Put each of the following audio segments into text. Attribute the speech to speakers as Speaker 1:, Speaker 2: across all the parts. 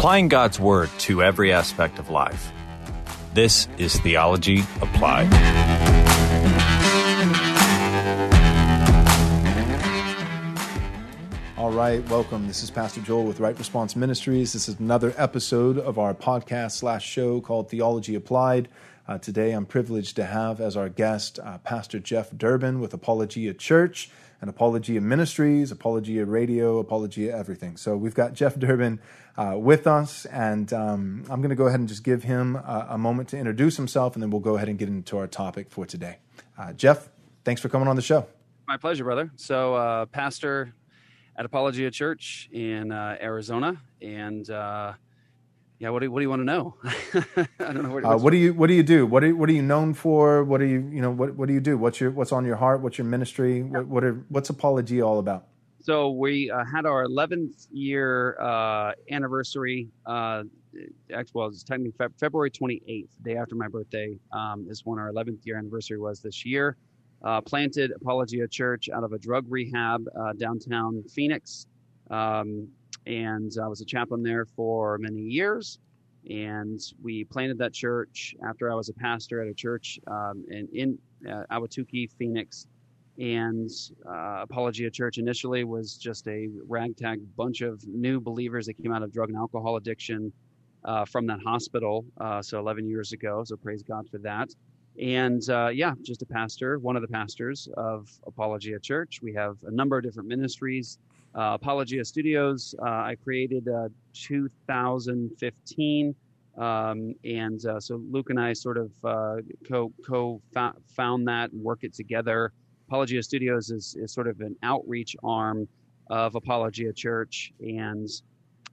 Speaker 1: applying God's Word to every aspect of life. This is Theology Applied.
Speaker 2: All right, welcome. This is Pastor Joel with Right Response Ministries. This is another episode of our podcast slash show called Theology Applied. Uh, today, I'm privileged to have as our guest uh, Pastor Jeff Durbin with Apologia Church and Apologia Ministries, Apologia Radio, Apologia Everything. So we've got Jeff Durbin uh, with us, and um, I'm going to go ahead and just give him a, a, moment to introduce himself, and then we'll go ahead and get into our topic for today. Uh, Jeff, thanks for coming on the show.
Speaker 3: My pleasure, brother. So, uh, pastor at Apologia Church in uh, Arizona, and uh, yeah, what do, what do you want to know?
Speaker 2: I don't know. What, uh, what do you what do you do? What are what are you known for? What do you you know what what do you do? What's your what's on your heart? What's your ministry? What what are what's apologia all about?
Speaker 3: So we uh, had our 11th year uh, anniversary. Uh, well, it's technically Fe- February 28th, day after my birthday, um, is when our 11th year anniversary was this year. Uh, planted Apologia Church out of a drug rehab uh, downtown Phoenix. Um, and I was a chaplain there for many years. And we planted that church after I was a pastor at a church um, in, in uh, Ahwatukee, Phoenix. And uh, Apologia Church initially was just a ragtag bunch of new believers that came out of drug and alcohol addiction uh, from that hospital. Uh, so 11 years ago. So praise God for that. And uh, yeah, just a pastor, one of the pastors of Apologia Church. We have a number of different ministries uh, Apologia Studios. Uh, I created uh, 2015, um, and uh, so Luke and I sort of uh, co co found that and work it together. Apologia Studios is is sort of an outreach arm of Apologia Church and.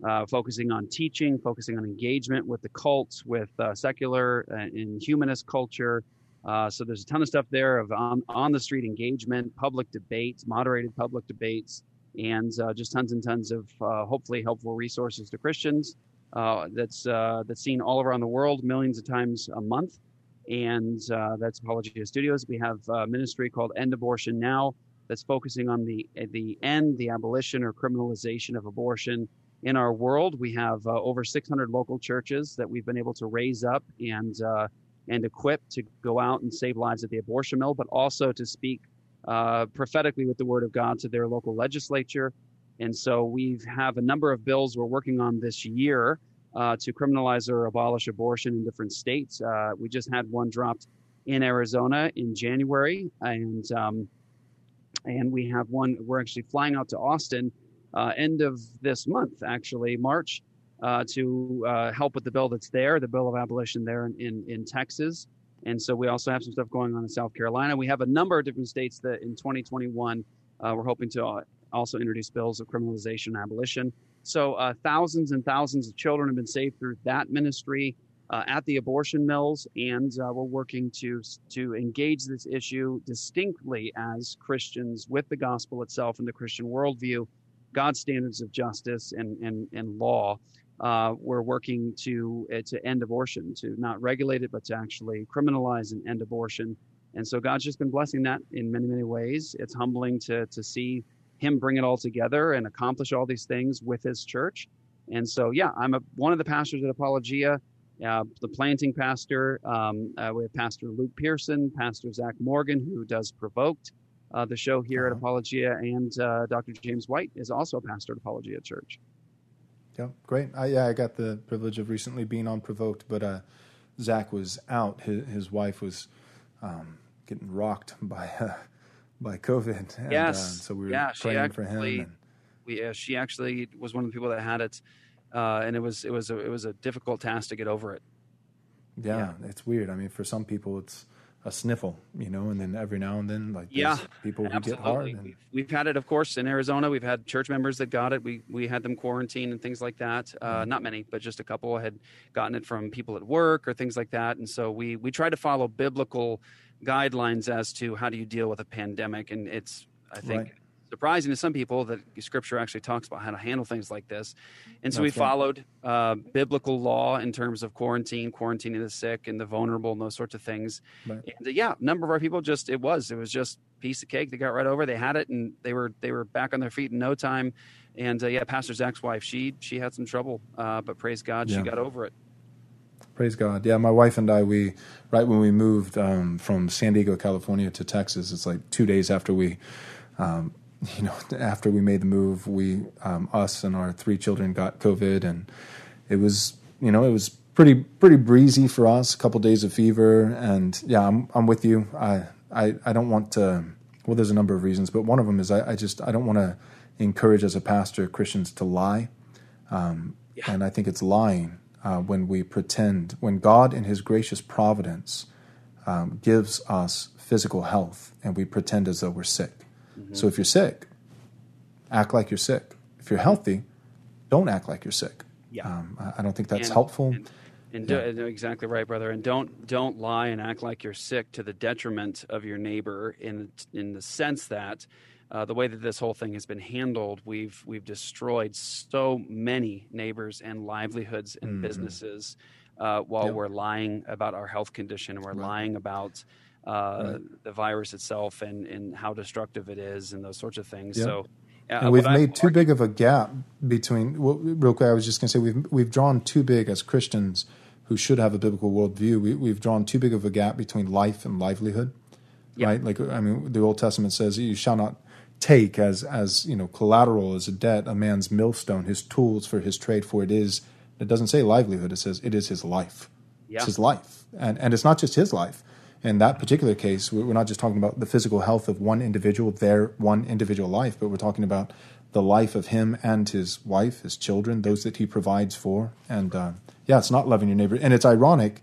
Speaker 3: Uh, focusing on teaching, focusing on engagement with the cults, with secular and humanist culture, uh, so there's a ton of stuff there of on, on the street engagement, public debates, moderated public debates, and uh, just tons and tons of uh, hopefully helpful resources to Christians. Uh, that's uh, that's seen all around the world, millions of times a month, and uh, that's Apologia Studios. We have a ministry called End Abortion Now that's focusing on the the end, the abolition or criminalization of abortion in our world. We have uh, over 600 local churches that we've been able to raise up and and equip to go out and save lives at the abortion mill, but also to speak uh, prophetically with the word of God to their local legislature. And so we have a number of bills we're working on this year uh, to criminalize or abolish abortion in different states. Uh, we just had one dropped in Arizona in January, and um, and we have one. We're actually flying out to Austin uh, end of this month, actually March, uh, to uh, help with the bill that's there, the bill of abolition there in in, in Texas. And so we also have some stuff going on in South Carolina. We have a number of different states that in 2021 uh, we're hoping to uh, also introduce bills of criminalization and abolition. So uh, thousands and thousands of children have been saved through that ministry uh, at the abortion mills, and uh, we're working to to engage this issue distinctly as Christians with the gospel itself and the Christian worldview, God's standards of justice and and, and law uh, we're working to uh, to end abortion, to not regulate it, but to actually criminalize and end abortion. And so God's just been blessing that in many many ways. It's humbling to to see Him bring it all together and accomplish all these things with His church. And so yeah, I'm a, one of the pastors at Apologia. Uh, the planting pastor, um, uh, we have Pastor Luke Pearson, Pastor Zach Morgan, who does Provoked, uh, the show here uh-huh. at Apologia, and uh, Dr. James White is also a pastor at Apologia Church.
Speaker 2: Yeah, great. I, yeah, I got the privilege of recently being on Provoked, but uh, Zach was out. His, his wife was um, getting rocked by uh, by COVID.
Speaker 3: And, yes. Uh,
Speaker 2: so we were
Speaker 3: yeah,
Speaker 2: praying
Speaker 3: actually,
Speaker 2: for him. And...
Speaker 3: We, uh, she actually was one of the people that had it, uh, and it was it was a, it was a difficult task to get over it.
Speaker 2: Yeah, yeah, it's weird. I mean, for some people, it's a sniffle, you know, and then every now and then, like
Speaker 3: yeah,
Speaker 2: people who
Speaker 3: absolutely.
Speaker 2: get hard. And...
Speaker 3: We've, we've, had it, of course, in Arizona. We've had church members that got it. We we had them quarantined and things like that. Uh, mm-hmm. Not many, but just a couple had gotten it from people at work or things like that. And so we we try to follow biblical guidelines as to how do you deal with a pandemic. And it's I think. Right. Surprising to some people that Scripture actually talks about how to handle things like this. And so
Speaker 2: That's
Speaker 3: we followed uh, biblical law in terms of quarantine, quarantining the sick and the vulnerable, and those sorts of things.
Speaker 2: Right.
Speaker 3: And uh, yeah, a number of our people just it was it was just piece of cake. They got right over. They had it, and they were they were back on their feet in no time. And uh, yeah, Pastor Zach's wife, she she had some trouble, uh, but praise God,
Speaker 2: Yeah.
Speaker 3: she got over it.
Speaker 2: Praise God. Yeah, my wife and I, we right when we moved um, from San Diego, California to Texas, it's like two days after we, um, you know, after we made the move, we, um, us and our three children got COVID, and it was, you know, it was pretty pretty breezy for us. A couple days of fever, and yeah, I'm I'm with you. I I I don't want to. Well, there's a number of reasons, but one of them is I, I just I don't want to encourage as a pastor Christians to lie. Um,
Speaker 3: Yeah.
Speaker 2: And I think it's lying uh, when we pretend, when God, in His gracious providence, um, gives us physical health and we pretend as though we're sick. So if you're sick, act like you're sick. If you're healthy, don't act like you're sick.
Speaker 3: Yeah.
Speaker 2: Um, I, I don't think that's
Speaker 3: And-
Speaker 2: helpful.
Speaker 3: And, and do, no, exactly right, brother. And don't don't lie and act like you're sick to the detriment of your neighbor. In in the sense that uh, the way that this whole thing has been handled, we've we've destroyed so many neighbors and livelihoods and businesses uh, while
Speaker 2: Mm-hmm. Yep.
Speaker 3: we're lying about our health condition and we're lying about. Uh,
Speaker 2: Right.
Speaker 3: The virus itself and, and how destructive it is and those sorts of things.
Speaker 2: Yep.
Speaker 3: So, uh,
Speaker 2: and we've made too
Speaker 3: argue-
Speaker 2: big of a gap between. Well, real quick, I was just going to say we've we've drawn too big as Christians who should have a biblical worldview. We, we've drawn too big of a gap between life and livelihood,
Speaker 3: Yeah.
Speaker 2: right? Like I mean, the Old Testament says, "You shall not take as as you know collateral as a debt a man's millstone, his tools for his trade, for it is." It doesn't say livelihood; it says it is his life.
Speaker 3: Yeah.
Speaker 2: It's his life, and and it's not just his life. In that particular case, we- we're not just talking about the physical health of one individual, their one individual life, but we're talking about the life of him and his wife, his children, those that he provides for. And uh, yeah, it's not loving your neighbor. And it's ironic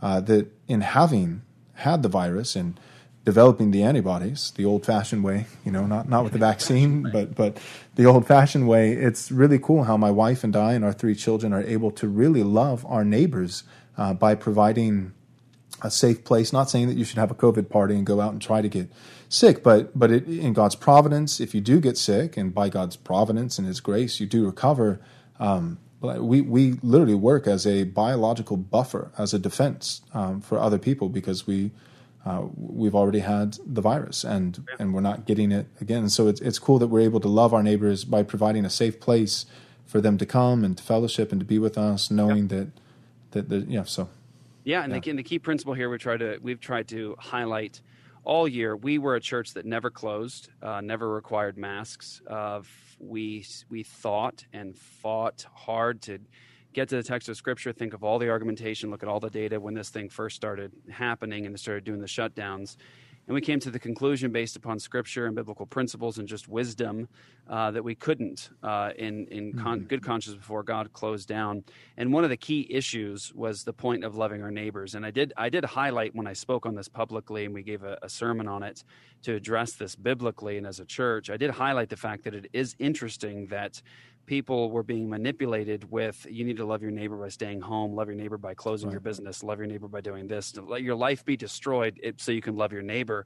Speaker 2: uh, that in having had the virus and developing the antibodies the old-fashioned way, you know, not not with the vaccine, but but the old-fashioned way. It's really cool how my wife and I and our three children are able to really love our neighbors uh, by providing a safe place. Not saying that you should have a COVID party and go out and try to get sick, but but it, in God's providence, if you do get sick, and by God's providence and His grace, you do recover. Um, we we literally work as a biological buffer, as a defense um, for other people because we. Uh, we've already had the virus and and we're not getting it again. So it's it's cool that we're able to love our neighbors by providing a safe place for them to come and to fellowship and to be with us, knowing that that the, yeah. So
Speaker 3: Yeah, and The, and the key principle here we try to we've tried to highlight all year. We were a church that never closed, uh, never required masks. Uh, we we thought and fought hard to get to the text of Scripture, think of all the argumentation, look at all the data when this thing first started happening and started doing the shutdowns. And we came to the conclusion, based upon Scripture and biblical principles and just wisdom, uh, that we couldn't, uh, in in con- good conscience before God, close down. And one of the key issues was the point of loving our neighbors. And I did I did highlight when I spoke on this publicly, and we gave a, a sermon on it to address this biblically and as a church. I did highlight the fact that it is interesting that people were being manipulated with you need to love your neighbor by staying home love your neighbor by closing your business love your neighbor by doing this let your life be destroyed so you can love your neighbor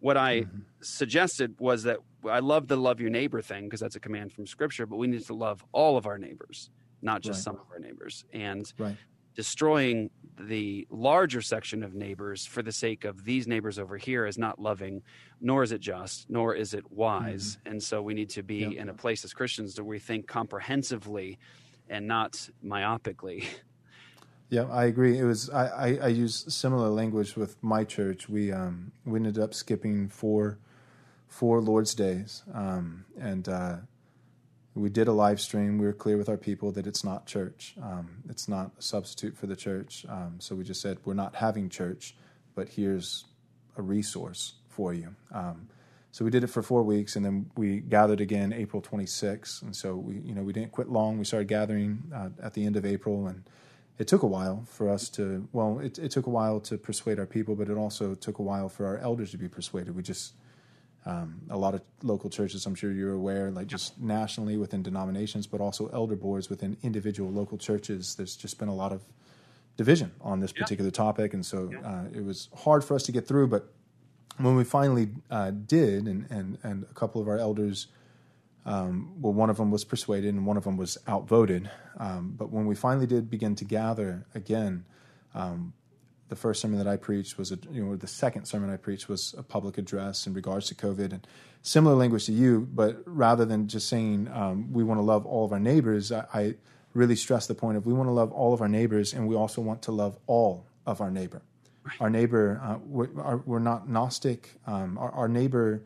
Speaker 3: what i mm-hmm. suggested was that i love the love your neighbor thing because that's a command from scripture but we need to love all of our neighbors not just
Speaker 2: Right.
Speaker 3: some of our neighbors and
Speaker 2: right.
Speaker 3: Destroying the larger section of neighbors for the sake of these neighbors over here is not loving, nor is it just, nor is it wise. And so we need to be
Speaker 2: Yep.
Speaker 3: in a place as Christians where we think comprehensively and not myopically.
Speaker 2: Yeah, I agree. It was I, I, I use similar language with my church. We um we ended up skipping four four Lord's days, um, and uh, we did a live stream. We were clear with our people that it's not church. Um, it's not a substitute for the church. Um, so we just said we're not having church, but here's a resource for you. Um, so we did it for four weeks, and then we gathered again April 26th. And so we, you know, we didn't quit long. We started gathering uh, at the end of April, and it took a while for us to. Well, it, it took a while to persuade our people, but it also took a while for our elders to be persuaded. We just um, a lot of local churches, I'm sure you're aware, like just nationally within denominations, but also elder boards within individual local churches. There's just been a lot of division on this particular topic, and so uh, it was hard for us to get through. But when we finally uh, did, and, and, and a couple of our elders, um, well, one of them was persuaded and one of them was outvoted. Um, but when we finally did begin to gather again, um, the first sermon that I preached was a, you know, the second sermon I preached was a public address in regards to COVID and similar language to you, but rather than just saying we want to love all of our neighbors, I, I really stress the point of we want to love all of our neighbors and we also want to love all of our neighbor. Right. Our neighbor, uh, we're, we're, not Gnostic. Um, our, our, neighbor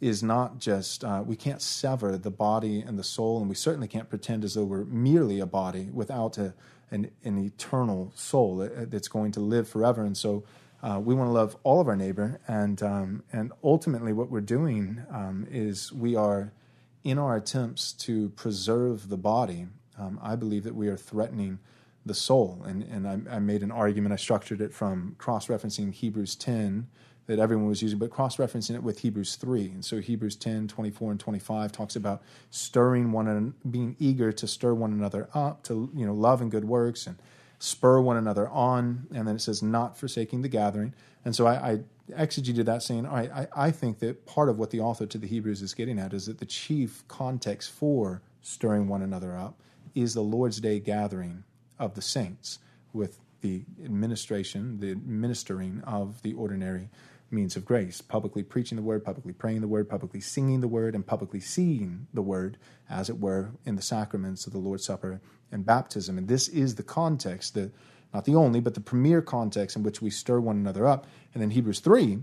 Speaker 2: is not just, uh, we can't sever the body and the soul, and we certainly can't pretend as though we're merely a body without a, an, an eternal soul that's going to live forever. And so uh, we want to love all of our neighbor. And, um, and ultimately, what we're doing um, is we are, in our attempts to preserve the body, um, I believe that we are threatening the soul. And, and I, I made an argument, I structured it from cross referencing Hebrews 10 that everyone was using, but cross referencing it with Hebrews 3. And so Hebrews 10, 24, and 25 talks about stirring one and being eager to stir one another up to you know love and good works and spur one another on. And then it says, not forsaking the gathering. And so I, I exegeted that saying, all right, I, I think that part of what the author to the Hebrews is getting at is that the chief context for stirring one another up is the Lord's Day gathering of the saints with the administration, the ministering of the ordinary means of grace, publicly preaching the word, publicly praying the word, publicly singing the word, and publicly seeing the word, as it were, in the sacraments of the Lord's Supper and baptism. And this is the context, the not the only, but the premier context in which we stir one another up. And then Hebrews 3,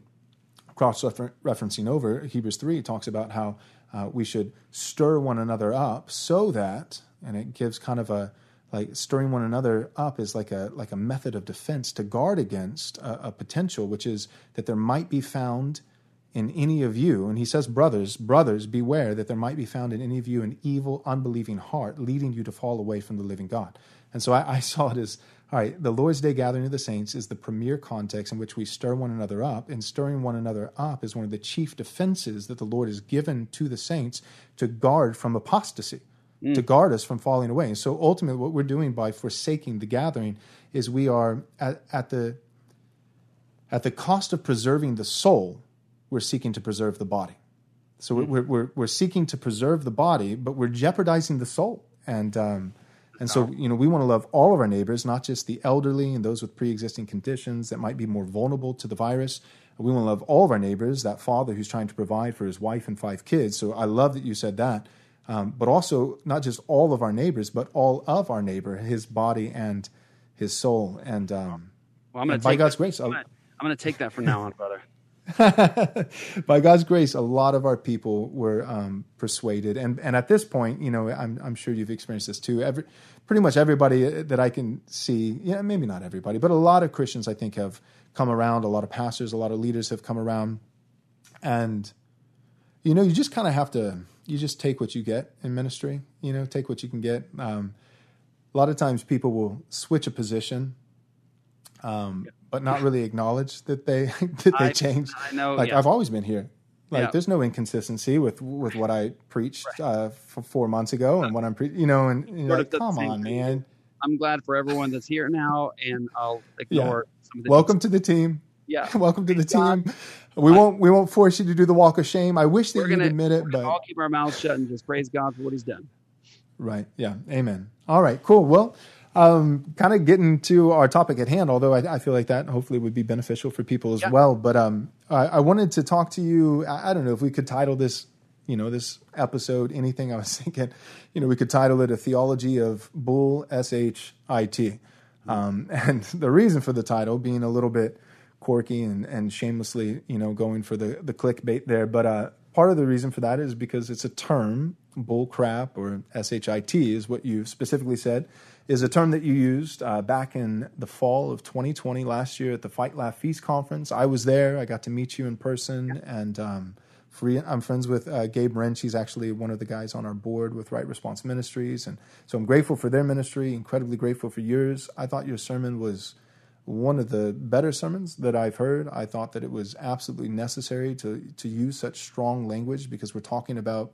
Speaker 2: cross referencing over, Hebrews 3 talks about how uh, we should stir one another up so that, and it gives kind of a like stirring one another up is like a like a method of defense to guard against a, a, potential, which is that there might be found in any of you, and he says, brothers, brothers, beware that there might be found in any of you an evil, unbelieving heart, leading you to fall away from the living God. And so I, I saw it as all right, the Lord's Day gathering of the saints is the premier context in which we stir one another up, and stirring one another up is one of the chief defenses that the Lord has given to the saints to guard from apostasy mm. to guard us from falling away. And so ultimately, what we're doing by forsaking the gathering is we are at, at the at the cost of preserving the soul, we're seeking to preserve the body. So mm. we're, we're, we're seeking to preserve the body, but we're jeopardizing the soul. And um, and so, you know, we want to love all of our neighbors, not just the elderly and those with pre-existing conditions that might be more vulnerable to the virus. We want to love all of our neighbors, that father who's trying to provide for his wife and five kids. So I love that you said that um, but also not just all of our neighbors, but all of our neighbor, his body and his soul. And, um,
Speaker 3: well, I'm gonna
Speaker 2: by God's
Speaker 3: that,
Speaker 2: grace,
Speaker 3: I'm going to take that from now on, brother.
Speaker 2: by God's grace, a lot of our people were um, persuaded, and and at this point, you know, I'm I'm sure you've experienced this too. Every, pretty much everybody that I can see, yeah, maybe not everybody, but a lot of Christians I think have come around. A lot of pastors, a lot of leaders have come around, and you know, you just kind of have to you just take what you get in ministry. You know, take what you can get. Um, a lot of times, people will switch a position, um, yeah. but not really acknowledge that they that they I, changed.
Speaker 3: I know.
Speaker 2: Like
Speaker 3: yeah.
Speaker 2: I've always been here. Like yeah. there's no inconsistency with with what I preached right. uh, four months ago and what I'm pre- you know and you know, like, come on, thing. man.
Speaker 3: I'm glad for everyone that's here now, and I'll ignore.
Speaker 2: Welcome to the team.
Speaker 3: Yeah.
Speaker 2: Welcome to the team. We won't we won't force you to do the walk of shame. I wish that you'd admit it, but
Speaker 3: I'll keep our mouths shut and just praise God for what He's done.
Speaker 2: Right. Yeah. Amen. All right. Cool. Well, um, kind of getting to our topic at hand, although I, I, feel like that hopefully would be beneficial for people as yeah. well. But um, I, I, wanted to talk to you. I, I, don't know if we could title this, you know, this episode anything. I was thinking, you know, we could title it "A Theology of Bull S H I T," um, and the reason for the title being a little bit quirky and, and shamelessly, you know, going for the, the clickbait there. But uh, part of the reason for that is because it's a term, bull crap or SHIT is what you specifically said, is a term that you used uh, back in the fall of 2020 last year at the Fight Laugh Feast conference. I was there. I got to meet you in person and um, free. I'm friends with uh, Gabe Rench. He's actually one of the guys on our board with Right Response Ministries. And so I'm grateful for their ministry, incredibly grateful for yours. I thought your sermon was one of the better sermons that I've heard. I thought that it was absolutely necessary to to use such strong language because we're talking about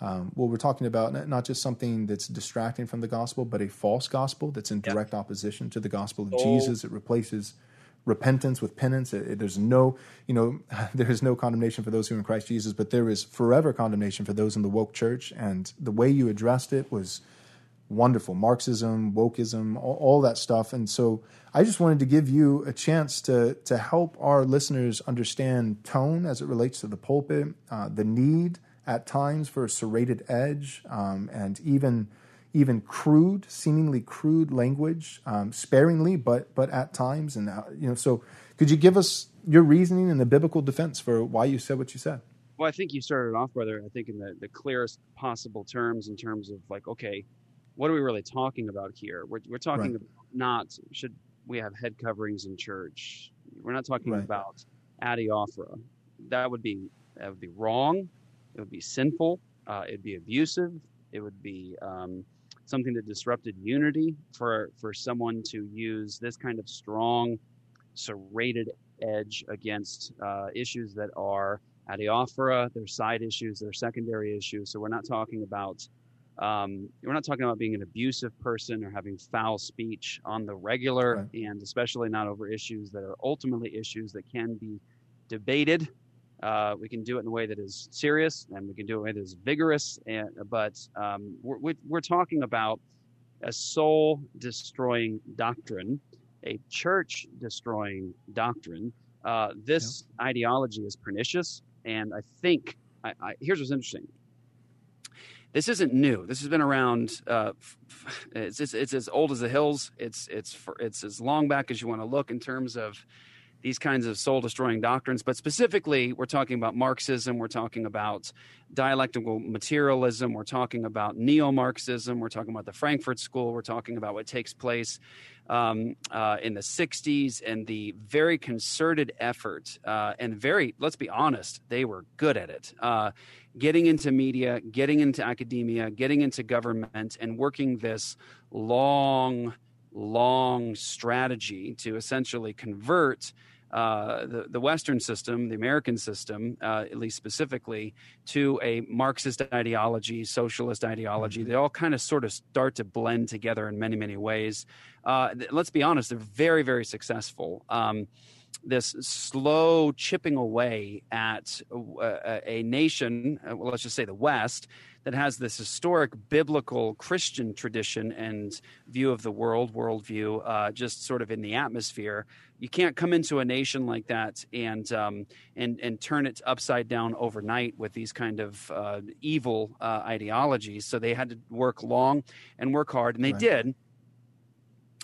Speaker 2: um, well, we're talking about not just something that's distracting from the gospel, but a false gospel that's in direct opposition to the gospel of Jesus. It replaces repentance, with penance. It, it, there's no, you know, there is no condemnation for those who are in Christ Jesus, but there is forever condemnation for those in the woke church. And the way you addressed it was wonderful. Marxism, wokeism, all, all that stuff. And so I just wanted to give you a chance to to help our listeners understand tone as it relates to the pulpit, uh, the need at times for a serrated edge, um, and even even crude, seemingly crude language, um, sparingly, but but at times, and uh, you know. So, could you give us your reasoning and the biblical defense for why you said what you said?
Speaker 3: Well, I think you started off, brother. I think in the, the clearest possible terms, in terms of like, okay, what are we really talking about here? We're we're talking right. not should we have head coverings in church? We're not talking right. about adiaphora. That would be that would be wrong. It would be sinful. Uh, it'd be abusive. It would be um, something that disrupted unity for for someone to use this kind of strong, serrated edge against uh, issues that are adiaphora, they're side issues, they're secondary issues. So we're not talking about um, we're not talking about being an abusive person or having foul speech on the regular, right. and especially not over issues that are ultimately issues that can be debated uh, we can do it in a way that is serious, and we can do it in a way that is vigorous. And but um, we're we're talking about a soul destroying doctrine, a church destroying doctrine. Uh, this yeah. ideology is pernicious, and I think I, I, here's what's interesting. This isn't new. This has been around. Uh, it's, it's, it's as old as the hills. It's it's for, it's as long back as you want to look in terms of these kinds of soul destroying doctrines. But specifically, we're talking about Marxism, we're talking about dialectical materialism, we're talking about neo Marxism, we're talking about the Frankfurt School, we're talking about what takes place um, uh, in the 60s and the very concerted effort uh, and very, let's be honest, they were good at it. Uh, getting into media, getting into academia, getting into government, and working this long, long strategy to essentially convert uh, the, the Western system, the American system, uh, at least specifically, to a Marxist ideology, socialist ideology. Mm-hmm. They all kind of sort of start to blend together in many, many ways. Uh, let's be honest, they're very, very successful. Um, this slow chipping away at a, a nation, uh, well, let's just say the West, that has this historic biblical Christian tradition and view of the world, worldview, uh, just sort of in the atmosphere. You can't come into a nation like that and um, and and turn it upside down overnight with these kind of uh, evil uh, ideologies. So they had to work long and work hard, and they right. did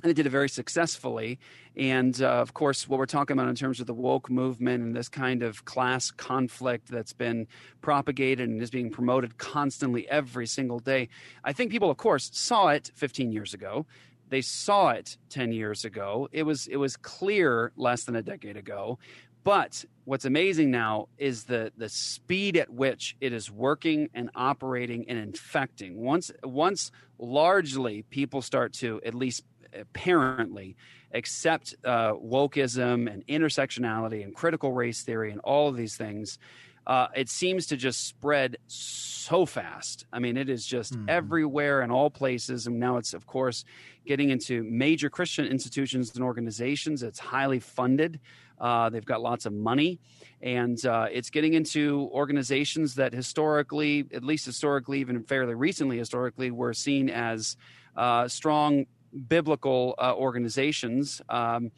Speaker 3: and they did it very successfully. And uh, of course, what we're talking about in terms of the woke movement and this kind of class conflict that's been propagated and is being promoted constantly every single day, I think people, of course, saw it 15 years ago. They saw it 10 years ago. It was it was clear less than a decade ago. But what's amazing now is the the speed at which it is working and operating and infecting. Once once largely people start to at least apparently accept uh, wokeism and intersectionality and critical race theory and all of these things, uh, it seems to just spread so fast. I mean, it is just mm-hmm. everywhere in all places. And now it's, of course, getting into major Christian institutions and organizations. It's highly funded. Uh, they've got lots of money, and uh, it's getting into organizations that historically, at least historically, even fairly recently, historically, were seen as uh, strong biblical uh, organizations. Um,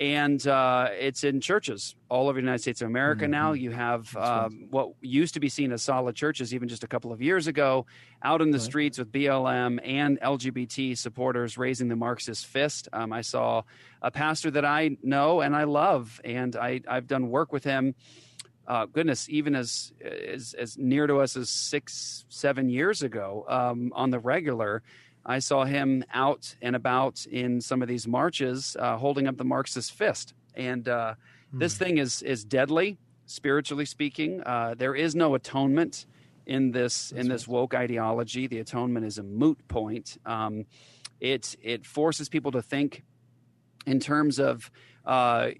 Speaker 3: and uh, it's in churches all over the United States of America mm-hmm. now. You have um, what used to be seen as solid churches even just a couple of years ago out in the right. streets with BLM and LGBT supporters raising the Marxist fist. Um, I saw a pastor that I know and I love, and I, I've done work with him. Uh, goodness, even as, as, as near to us as six, seven years ago um, on the regular. I saw him out and about in some of these marches uh, holding up the Marxist fist. And uh, hmm. this thing is, is deadly, spiritually speaking. Uh, there is no atonement in this That's in this woke ideology. The atonement is a moot point. Um, it it forces people to think in terms of uh,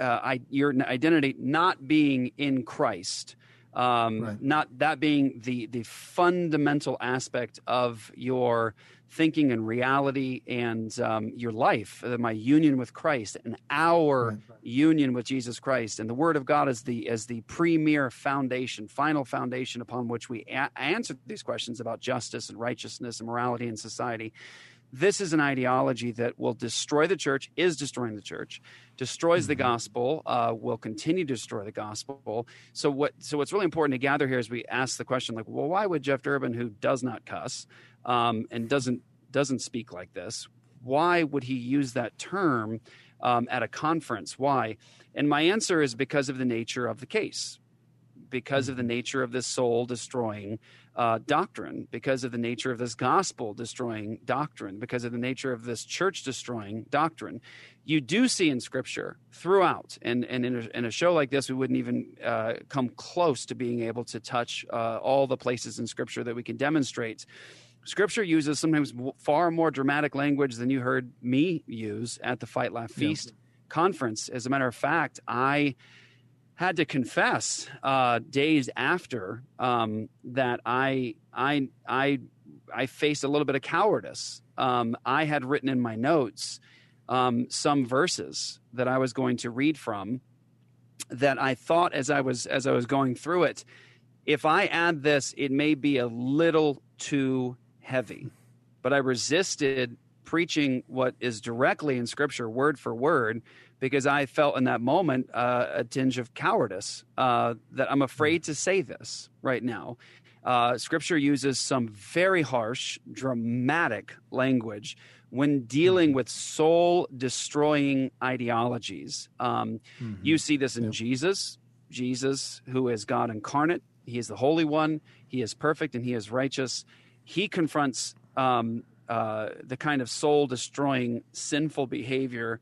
Speaker 3: uh, your identity not being in Christ, Um, right. Not that being the the fundamental aspect of your thinking and reality and um, your life, uh, my union with Christ and our right. union with Jesus Christ. And the Word of God is the as the premier foundation, final foundation upon which we a- answer these questions about justice and righteousness and morality in society. This is an ideology that will destroy the church, is destroying the church, destroys mm-hmm. the gospel, uh, will continue to destroy the gospel. So what? So what's really important to gather here is we ask the question like, well, why would Jeff Durbin, who does not cuss um, and doesn't doesn't speak like this, why would he use that term um, at a conference? Why? And my answer is because of the nature of the case because of the mm-hmm. nature of this soul destroying uh, doctrine, because of the nature of this gospel destroying doctrine, because of the nature of this church destroying doctrine. You do see in Scripture throughout, and, and in, a, in a show like this, we wouldn't even uh, come close to being able to touch uh, all the places in Scripture that we can demonstrate. Scripture uses sometimes far more dramatic language than you heard me use at the Fight Laugh Feast yeah. conference. As a matter of fact, I had to confess uh, days after um, that I I I I faced a little bit of cowardice. Um, I had written in my notes um, some verses that I was going to read from that I thought as I was as I was going through it, if I add this, it may be a little too heavy. But I resisted preaching what is directly in Scripture, word for word, because I felt in that moment uh, a tinge of cowardice uh, that I'm afraid to say this right now. Uh, scripture uses some very harsh, dramatic language when dealing mm-hmm. with soul destroying ideologies. Um, mm-hmm. You see this in yep. Jesus, Jesus, who is God incarnate. He is the Holy One, He is perfect, and He is righteous. He confronts um, uh, the kind of soul destroying sinful behavior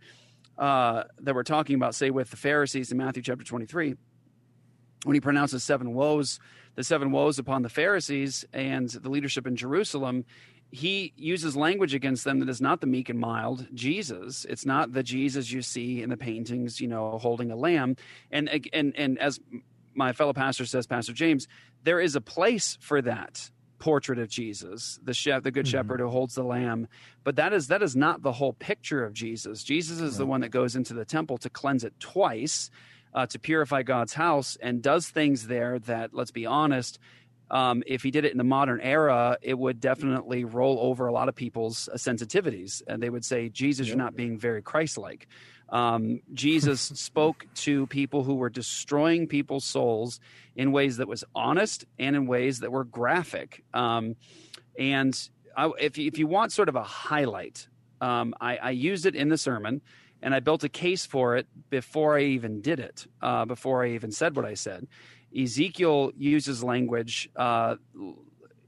Speaker 3: uh, that we're talking about, say, with the Pharisees in Matthew chapter 23, when he pronounces seven woes, the seven woes upon the Pharisees and the leadership in Jerusalem, he uses language against them that is not the meek and mild Jesus. It's not the Jesus you see in the paintings, you know, holding a lamb. And and and as my fellow pastor says, Pastor James, there is a place for that portrait of Jesus, the chef, the good mm-hmm. shepherd who holds the lamb. But that is that is not the whole picture of Jesus. Jesus is the one that goes into the temple to cleanse it twice, uh, to purify God's house, and does things there that, let's be honest, um, if he did it in the modern era, it would definitely roll over a lot of people's uh, sensitivities, and they would say, "Jesus, yep. you're not being very Christ-like." Um, Jesus spoke to people who were destroying people's souls in ways that was honest and in ways that were graphic. Um, and I, if, you, if you want sort of a highlight, um, I, I, used it in the sermon and I built a case for it before I even did it, uh, before I even said what I said. Ezekiel uses language uh,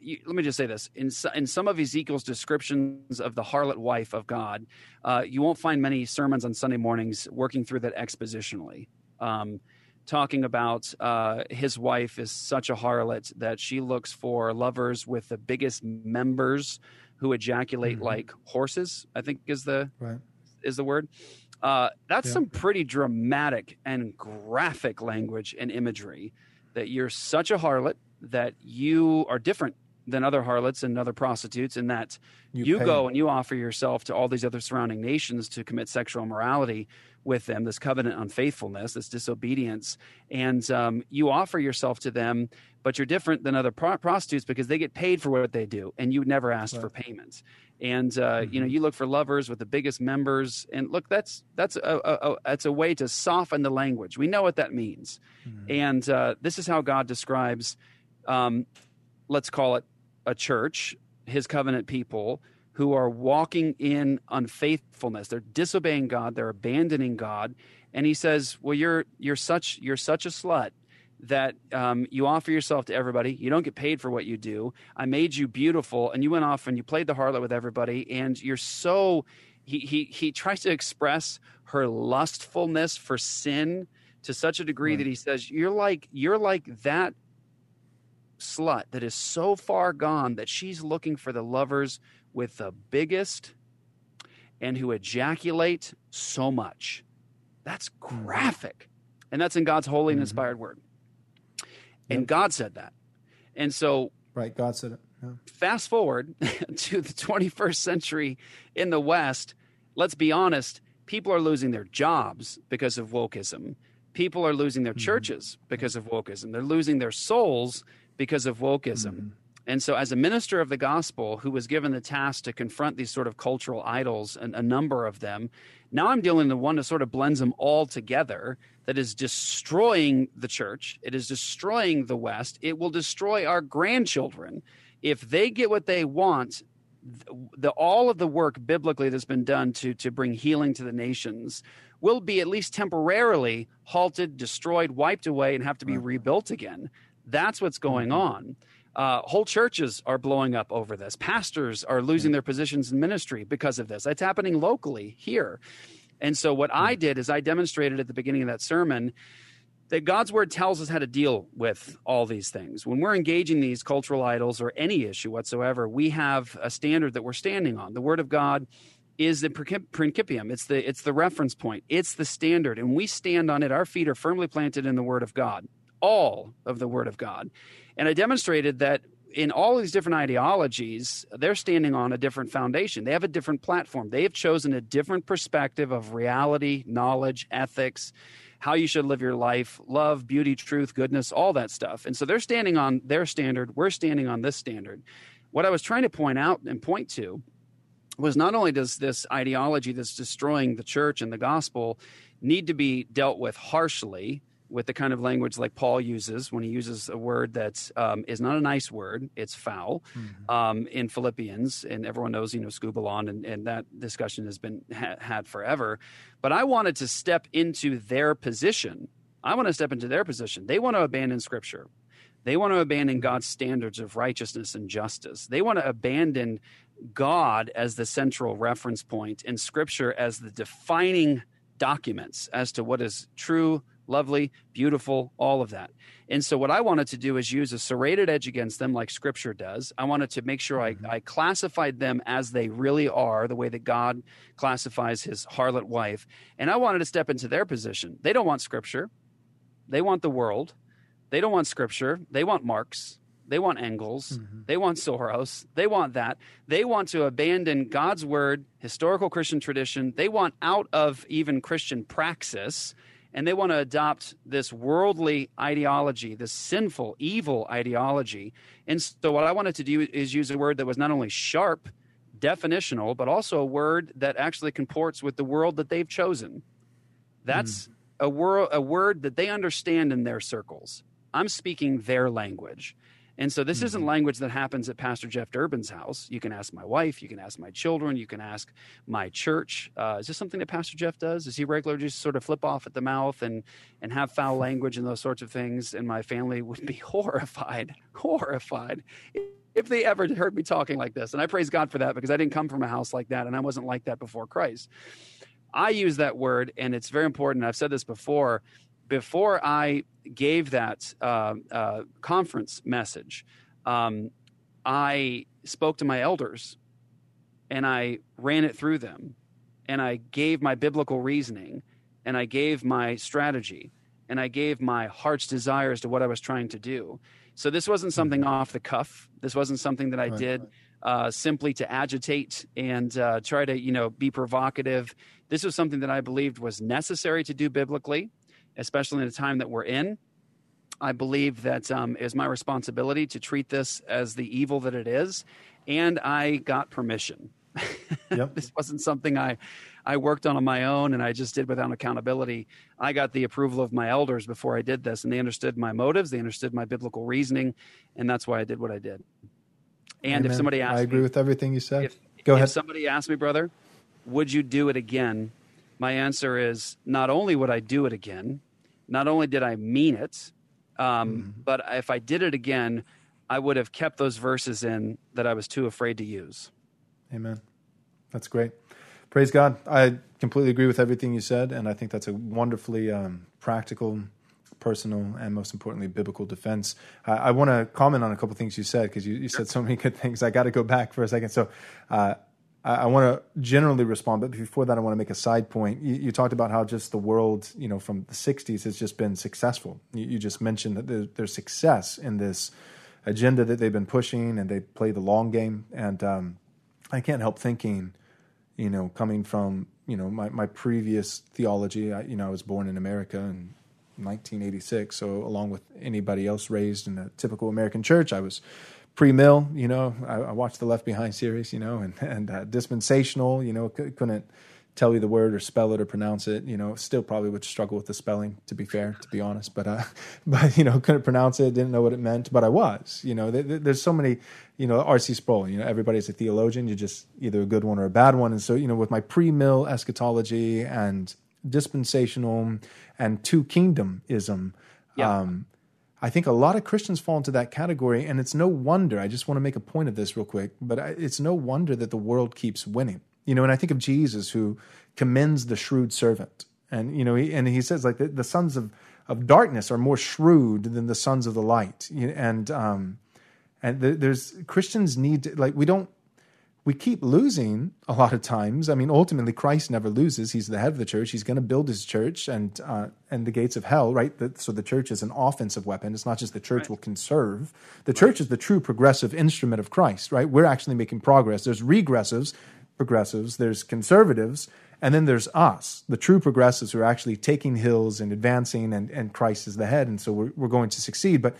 Speaker 3: you, let me just say this: in in some of Ezekiel's descriptions of the harlot wife of God, uh, you won't find many sermons on Sunday mornings working through that expositionally. Um, talking about uh, his wife is such a harlot that she looks for lovers with the biggest members who ejaculate mm-hmm. like horses. I think is the right. is the word. Uh, that's yeah. some pretty dramatic and graphic language and imagery. That you're such a harlot that you are different than other harlots and other prostitutes in that you, you go and you offer yourself to all these other surrounding nations to commit sexual immorality with them this covenant unfaithfulness this disobedience and um, you offer yourself to them but you're different than other pro- prostitutes because they get paid for what they do and you never ask right. for payment and uh, mm-hmm. you know you look for lovers with the biggest members and look that's that's a, a, a that's a way to soften the language we know what that means mm-hmm. and uh, this is how god describes um, let's call it a church, his covenant people, who are walking in unfaithfulness. They're disobeying God, they're abandoning God. And he says, Well, you're you're such you're such a slut that um, you offer yourself to everybody. You don't get paid for what you do. I made you beautiful, and you went off and you played the harlot with everybody, and you're so. He, he, he tries to express her lustfulness for sin to such a degree right. that he says you're like you're like that slut that is so far gone that she's looking for the lovers with the biggest and who ejaculate so much. That's graphic. And that's in God's holy and mm-hmm. inspired word. And God said that. And so,
Speaker 2: right, God said it. Yeah.
Speaker 3: Fast forward to the 21st century in the West, let's be honest, people are losing their jobs because of wokeism. People are losing their mm-hmm. churches because of wokeism. They're losing their souls because of wokeism. Mm-hmm. And so, as a minister of the gospel who was given the task to confront these sort of cultural idols, and a number of them, now I'm dealing with one that sort of blends them all together that is destroying the church. It is destroying the West. It will destroy our grandchildren. If they get what they want, the, all of the work biblically that's been done to, to bring healing to the nations will be at least temporarily halted, destroyed, wiped away, and have to be rebuilt again. That's what's going mm-hmm. on. Uh, whole churches are blowing up over this. Pastors are losing their positions in ministry because of this. It's happening locally here. And so, what I hmm. did is I demonstrated at the beginning of that sermon that God's word tells us how to deal with all these things. When we're engaging these cultural idols or any issue whatsoever, we have a standard that we're standing on. The word of God is the principium. It's the it's the reference point. It's the standard, and we stand on it. Our feet are firmly planted in the word of God, all of the word of God. And I demonstrated that in all these different ideologies, they're standing on a different foundation. They have a different platform. They have chosen a different perspective of reality, knowledge, ethics, how you should live your life, love, beauty, truth, goodness, all that stuff. And so they're standing on their standard. We're standing on this standard. What I was trying to point out and point to was not only does this ideology that's destroying the church and the gospel need to be dealt with harshly, with the kind of language like Paul uses when he uses a word that um, is not a nice word, it's foul mm-hmm. um, in Philippians. And everyone knows, you know, skubalon, and, and that discussion has been ha- had forever. But I wanted to step into their position. I want to step into their position. They want to abandon scripture. They want to abandon God's standards of righteousness and justice. They want to abandon God as the central reference point and scripture as the defining documents as to what is true, lovely, beautiful, all of that. And so, what I wanted to do is use a serrated edge against them, like Scripture does. I wanted to make sure I, mm-hmm. I classified them as they really are, the way that God classifies his harlot wife. And I wanted to step into their position. They don't want Scripture, they want the world. They don't want Scripture, they want Marx. They want Engels. Mm-hmm. They want Soros. They want that. They want to abandon God's word, historical Christian tradition. They want out of even Christian praxis and they want to adopt this worldly ideology, this sinful, evil ideology. And so, what I wanted to do is use a word that was not only sharp, definitional, but also a word that actually comports with the world that they've chosen. That's mm. a, wor- a word that they understand in their circles. I'm speaking their language. And so this mm-hmm. isn't language that happens at Pastor Jeff Durbin's house. You can ask my wife, you can ask my children, you can ask my church. Uh, is this something that Pastor Jeff does? Is he regularly just sort of flip off at the mouth and and have foul language and those sorts of things? And my family would be horrified, horrified if they ever heard me talking like this. And I praise God for that because I didn't come from a house like that and I wasn't like that before Christ. I use that word, and it's very important. I've said this before before I gave that uh, uh, conference message, um, I spoke to my elders and I ran it through them and I gave my biblical reasoning and I gave my strategy and I gave my heart's desires to what I was trying to do. So this wasn't something mm-hmm. off the cuff. This wasn't something that I right. did uh, simply to agitate and uh, try to, you know, be provocative. This was something that I believed was necessary to do biblically especially in the time that we're in. I believe that um, it is my responsibility to treat this as the evil that it is, and I got permission. Yep. this wasn't something I, I worked on on my own and I just did without accountability. I got the approval of my elders before I did this, and they understood my motives, they understood my biblical reasoning, and that's why I did what I did. And Amen. if somebody asked,
Speaker 2: I agree
Speaker 3: me,
Speaker 2: with everything you said.
Speaker 3: If,
Speaker 2: Go
Speaker 3: if
Speaker 2: ahead.
Speaker 3: somebody asked me, brother, would you do it again? my answer is not only would I do it again, not only did I mean it, um, mm-hmm. but if I did it again, I would have kept those verses in that I was too afraid to use.
Speaker 2: Amen. That's great. Praise God. I completely agree with everything you said, and I think that's a wonderfully um, practical, personal, and most importantly, biblical defense. I, I want to comment on a couple things you said because you, you, said so many good things. I got to go back for a second. So, uh, I, I want to generally respond, but before that, I want to make a side point. You, you, talked about how just the world, you know, from the '60s has just been successful. You, you just mentioned that there's success in this agenda that they've been pushing, and they play the long game. And um, I can't help thinking, you know, coming from you know my, my previous theology. I, you know, I was born in America in 1986, so along with anybody else raised in a typical American church, I was pre-mill. You know, I, I watched the Left Behind series. You know, and and uh, dispensational. You know, c- couldn't tell you the word or spell it or pronounce it. You know, still probably would struggle with the spelling. To be fair, to be honest, but uh, but you know, couldn't pronounce it, didn't know what it meant, but I was. You know, th- th- there's so many. You know, R.C. Sproul. You know, everybody's a theologian. You're just either a good one or a bad one. And so, you know, with my pre-mill eschatology and dispensational and two kingdomism. Yeah. Um, I think a lot of Christians fall into that category, and it's no wonder. I just want to make a point of this real quick, but it's no wonder that the world keeps winning. You know, and I think of Jesus who commends the shrewd servant, and you know, he, and he says like the, the sons of of darkness are more shrewd than the sons of the light, and um, and there's Christians need to, like we don't we keep losing a lot of times. I mean, ultimately, Christ never loses. He's the head of the church. He's going to build his church and uh, and the gates of hell, right? so the church is an offensive weapon. It's not just the church right. will conserve. The right. church is the true progressive instrument of Christ, right? We're actually making progress. There's regressives, progressives. There's conservatives, and then there's us, the true progressives who are actually taking hills and advancing, and, and Christ is the head, and so we're, we're going to succeed. But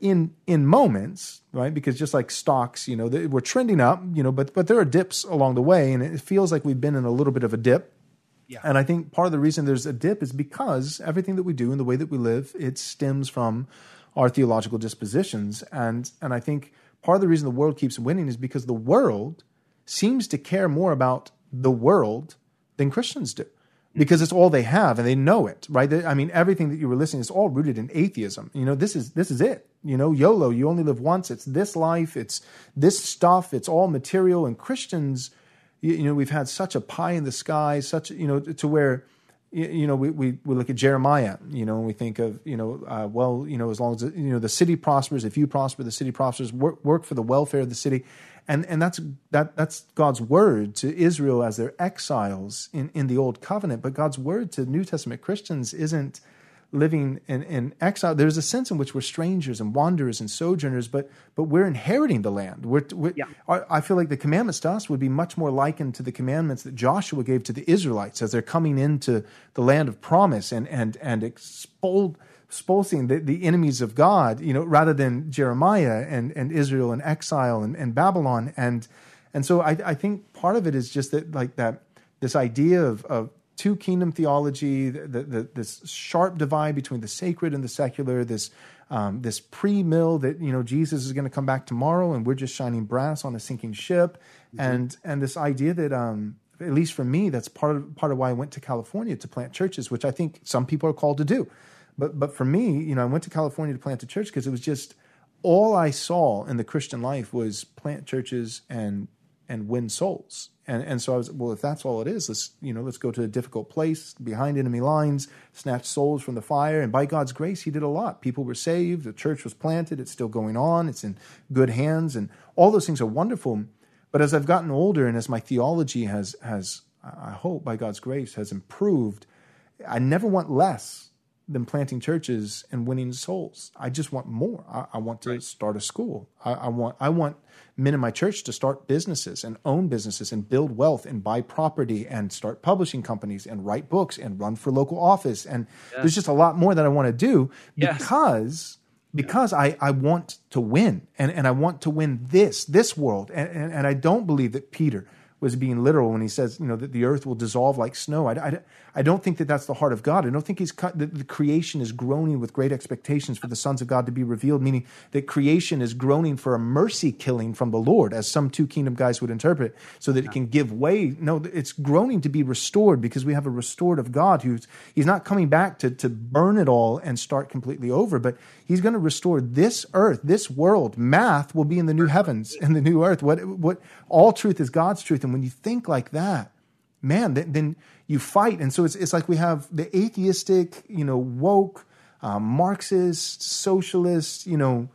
Speaker 2: in in moments, right? Because just like stocks, you know, they, we're trending up, you know, but but there are dips along the way, and it feels like we've been in a little bit of a dip. Yeah. And I think part of the reason there's a dip is because everything that we do and the way that we live, it stems from our theological dispositions, and and I think part of the reason the world keeps winning is because the world seems to care more about the world than Christians do because it's all they have and they know it, right? I mean, everything that you were listening is all rooted in atheism. You know, this is this is it. You know, YOLO, you only live once. It's this life. It's this stuff. It's all material. And Christians, you, know, we've had such a pie in the sky, such you know, to where you know, we, we, we look at Jeremiah, you know, and we think of, you know, uh, well, you know, as long as, you know, the city prospers, if you prosper, the city prospers, work, work for the welfare of the city and and that's that that's God's word to Israel as their exiles in in the old covenant. But God's word to New Testament Christians isn't living in, in exile. There's a sense in which we're strangers and wanderers and sojourners, but but we're inheriting the land. We're, we're yeah. I feel like the commandments to us would be much more likened to the commandments that Joshua gave to the Israelites as they're coming into the land of promise and and and expelled expulsing the, the enemies of God, you know, rather than Jeremiah and, and Israel and exile and, and Babylon. And and so I, I think part of it is just that like that this idea of, of two kingdom theology, the, the, this sharp divide between the sacred and the secular, this um, this pre-mill that you know Jesus is going to come back tomorrow, and we're just shining brass on a sinking ship, mm-hmm. and and this idea that um, at least for me, that's part of part of why I went to California to plant churches, which I think some people are called to do. But but for me, you know, I went to California to plant a church because it was just all I saw in the Christian life was plant churches and and win souls. And and so I was well, if that's all it is, let's you know, let's go to a difficult place behind enemy lines, snatch souls from the fire. And by God's grace, He did a lot. People were saved. The church was planted. It's still going on. It's in good hands, and all those things are wonderful. But as I've gotten older, and as my theology has has I hope by God's grace has improved, I never want less than planting churches and winning souls. I just want more. I, I want to right. start a school. I, I, want I want men in my church to start businesses and own businesses and build wealth and buy property and start publishing companies and write books and run for local office. And yeah. there's just a lot more that I want to do because yes. because I, I want to win and, and I want to win this this world. And, and, and I don't believe that Peter was being literal when he says, you know, that the earth will dissolve like snow. I, I, I don't think that that's the heart of God. I don't think he's cut, that the creation is groaning with great expectations for the sons of God to be revealed, meaning that creation is groaning for a mercy killing from the Lord, as some two kingdom guys would interpret, so that it can give way. No, it's groaning to be restored because we have a restorative God who's he's not coming back to, to burn it all and start completely over, but he's going to restore this earth, this world. Math will be in the new heavens and the new earth. What what all truth is God's truth. And when you think like that, man, then, then you fight. And so it's, it's like we have the atheistic, you know, woke, uh, Marxist, socialist, you know,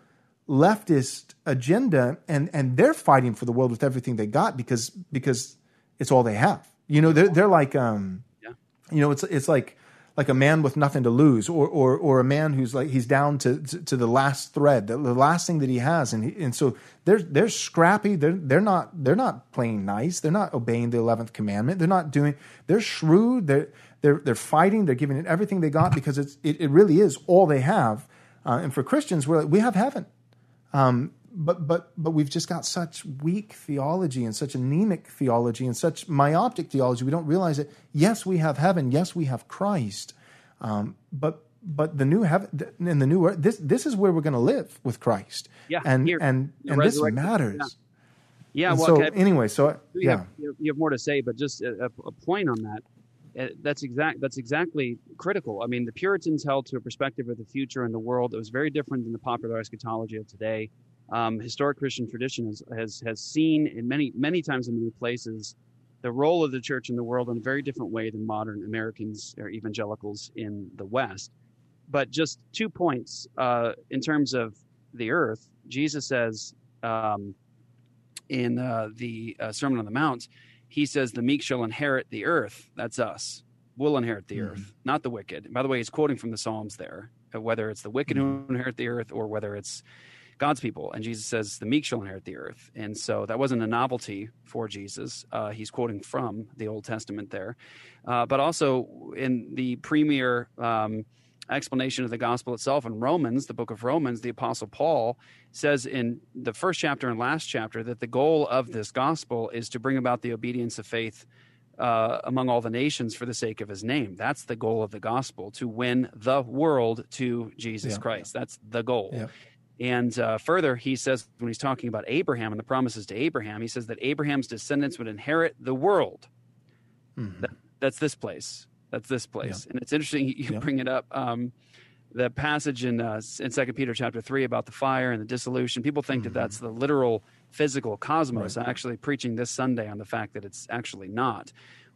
Speaker 2: leftist agenda, and, and they're fighting for the world with everything they got because, because it's all they have. You know, they're they're like um,
Speaker 3: Yeah.
Speaker 2: you know, it's it's like like a man with nothing to lose, or or or a man who's like he's down to to, to the last thread, the, the last thing that he has, and he, and so they're they're scrappy. They're they're not they're not playing nice. They're not obeying the eleventh commandment. They're not doing. They're shrewd. They're they're they're fighting. They're giving it everything they got because it's it, it really is all they have. Uh, and for Christians, we're like, we have heaven but but but we've just got such weak theology and such anemic theology and such myopic theology. We don't realize that. Yes, we have heaven. Yes, we have Christ. Um, but but the new heaven in the new earth, this this is where we're going to live with Christ.
Speaker 3: Yeah,
Speaker 2: and
Speaker 3: here,
Speaker 2: and and this matters.
Speaker 3: Yeah,
Speaker 2: And
Speaker 3: well,
Speaker 2: so
Speaker 3: okay,
Speaker 2: anyway, so I-
Speaker 3: you,
Speaker 2: yeah,
Speaker 3: have, you have more to say, but just a, a- a point on that. Uh, That's exact. That's exactly critical. I mean, the Puritans held to a perspective of the future and the world that was very different than the popular eschatology of today. Um, historic Christian tradition has, has has seen in many many times in many places the role of the church in the world in a very different way than modern Americans or evangelicals in the West. But just two points uh, in terms of the earth. Jesus says. Um, in uh, the uh, Sermon on the Mount, he says, "The meek shall inherit the earth." That's us. We'll inherit the
Speaker 2: Mhm.
Speaker 3: earth, not the wicked. And by the way, he's quoting from the Psalms there, uh, whether it's the wicked who inherit the earth or whether it's God's people. And Jesus says, "The meek shall inherit the earth." And so that wasn't a novelty for Jesus. Uh, he's quoting from the Old Testament there, uh, but also in the premier. Um, explanation of the gospel itself in Romans, the book of Romans, the apostle Paul says in the first chapter and last chapter that the goal of this gospel is to bring about the obedience of faith uh, among all the nations for the sake of his name. That's the goal of the gospel to win the world to Jesus
Speaker 2: Yeah.
Speaker 3: Christ. That's the goal.
Speaker 2: Yeah.
Speaker 3: And uh, further, he says when he's talking about Abraham and the promises to Abraham, he says that Abraham's descendants would inherit the world.
Speaker 2: Mhm.
Speaker 3: That, that's this place. That's this place. And it's interesting you
Speaker 2: Yeah.
Speaker 3: bring it up. Um, the passage in uh, in Second Peter chapter three about the fire and the dissolution. People think that that's the literal physical cosmos.
Speaker 2: Mm-hmm. Right.
Speaker 3: I'm actually preaching this Sunday on the fact that it's actually not.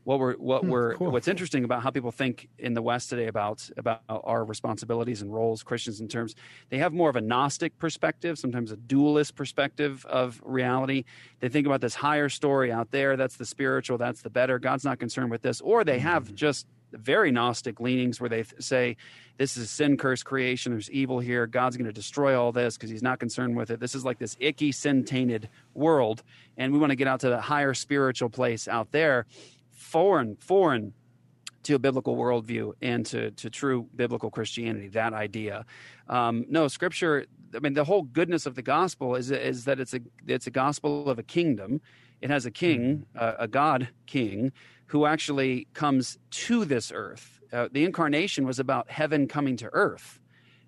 Speaker 3: What we're what
Speaker 2: Hmm,
Speaker 3: we're
Speaker 2: cool.
Speaker 3: what's interesting about how people think in the West today about about our responsibilities and roles, Christians in terms, they have more of a Gnostic perspective, sometimes a dualist perspective of reality. They think about this higher story out there. That's the spiritual. That's the better. God's not concerned with this. Or they have just very Gnostic leanings where they th- say, this is sin cursed creation. There's evil here. God's going to destroy all this because he's not concerned with it. This is like this icky, sin tainted world. And we want to get out to the higher spiritual place out there, foreign, foreign to a biblical worldview and to, to true biblical Christianity, that idea. Um, no, scripture, I mean, the whole goodness of the gospel is, is that it's a, it's a gospel of a kingdom. It has a king, uh, a God king, who actually comes to this earth. Uh, the incarnation was about heaven coming to earth.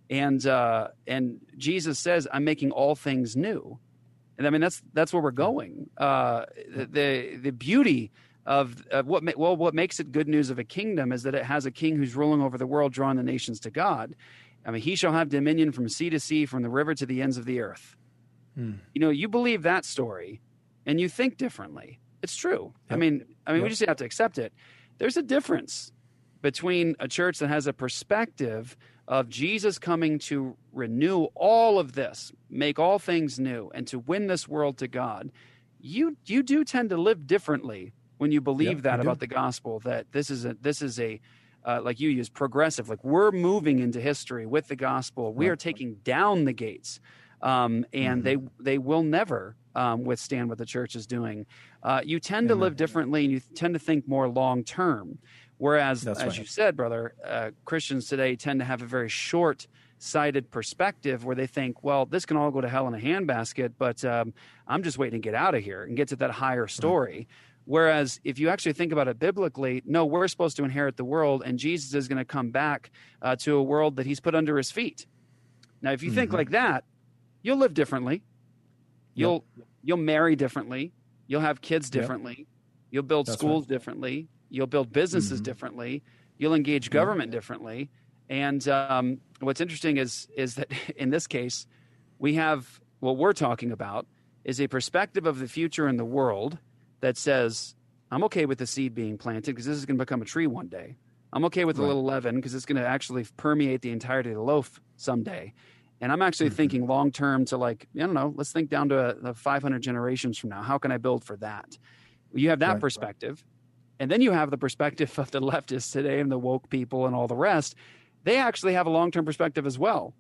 Speaker 3: And, uh, and Jesus says, I'm making all things new. And I mean, that's, that's where we're going. Uh, the, the, the beauty of, of what ma- well what makes it good news of a kingdom is that it has a king who's ruling over the world drawing the nations to god. I mean he shall have dominion from sea to sea from the river to the ends of the earth.
Speaker 2: Hmm.
Speaker 3: you know you believe that story and you think differently. It's true. I mean i mean we just have to accept it. There's a difference between a church that has a perspective of jesus coming to renew all of this make all things new and to win this world to god. You you do tend to live differently when you believe
Speaker 2: Yep,
Speaker 3: that
Speaker 2: do.
Speaker 3: about the gospel that this is a this is a uh, like you use progressive like we're moving into history with the gospel. We are taking down the gates um, and
Speaker 2: Mm-hmm.
Speaker 3: they they will never um, withstand what the church is doing. Uh, you tend to live differently and you tend to think more long term. Whereas
Speaker 2: That's
Speaker 3: as
Speaker 2: right.
Speaker 3: you said brother uh, christians today tend to have a very short sighted perspective where they think well this can all go to hell in a handbasket but um, i'm just waiting to get out of here and get to that higher story Whereas if you actually think about it biblically, no, we're supposed to inherit the world, and Jesus is going to come back uh, to a world that he's put under his feet. Now, if you think
Speaker 2: Mhm.
Speaker 3: like that, you'll live differently. You'll you'll marry differently. You'll have kids
Speaker 2: Yep.
Speaker 3: differently. You'll build
Speaker 2: That's
Speaker 3: schools differently. You'll build businesses
Speaker 2: Mhm.
Speaker 3: differently. You'll engage government differently. And um, what's interesting is is that in this case, we have what we're talking about is a perspective of the future in the world that says, I'm okay with the seed being planted because this is going to become a tree one day. I'm okay with a little leaven because it's going to actually permeate the entirety of the loaf someday. And I'm actually
Speaker 2: Mhm.
Speaker 3: thinking long term to like, I don't know, let's think down to a, a 500 generations from now. How can I build for that? You have that
Speaker 2: Right.
Speaker 3: perspective. And then you have the perspective of the leftists today and the woke people and all the rest. They actually have a long term perspective as well.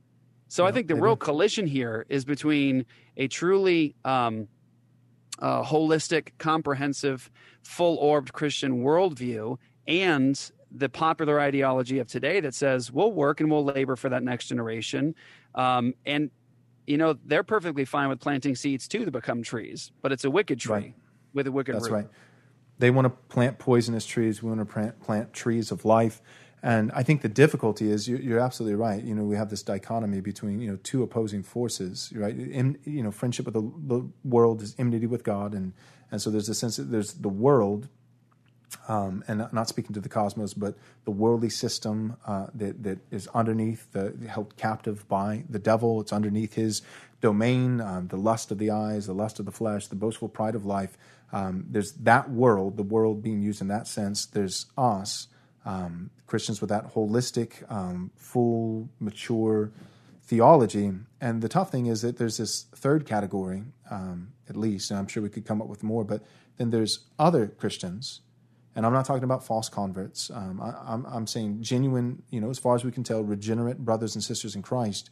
Speaker 3: So I think the real
Speaker 2: do.
Speaker 3: collision here is between a truly um, uh, holistic, comprehensive, full orbed Christian worldview and the popular ideology of today that says we'll work and we'll labor for that next generation. Um, and, you know, they're perfectly fine with planting seeds too to become trees, but it's a wicked tree
Speaker 2: Right.
Speaker 3: with a wicked
Speaker 2: That's
Speaker 3: root.
Speaker 2: right. They want to plant poisonous trees. We want to plant, plant trees of life. And I think the difficulty is you're, you're absolutely right. You know, we have this dichotomy between you know two opposing forces, right? In, you know, friendship with the, the world is enmity with God, and and so there's a sense that there's the world, um, and not, not speaking to the cosmos, but the worldly system uh, that that is underneath, the held captive by the devil. It's underneath his domain, um, the lust of the eyes, the lust of the flesh, the boastful pride of life. Um, there's that world, the world being used in that sense. There's us, um, Christians with that holistic, um, full, mature theology. And the tough thing is that there's this third category, um, at least, and I'm sure we could come up with more, but then there's other Christians. And I'm not talking about false converts. Um, I, I'm, I'm saying genuine, you know, as far as we can tell, regenerate brothers and sisters in Christ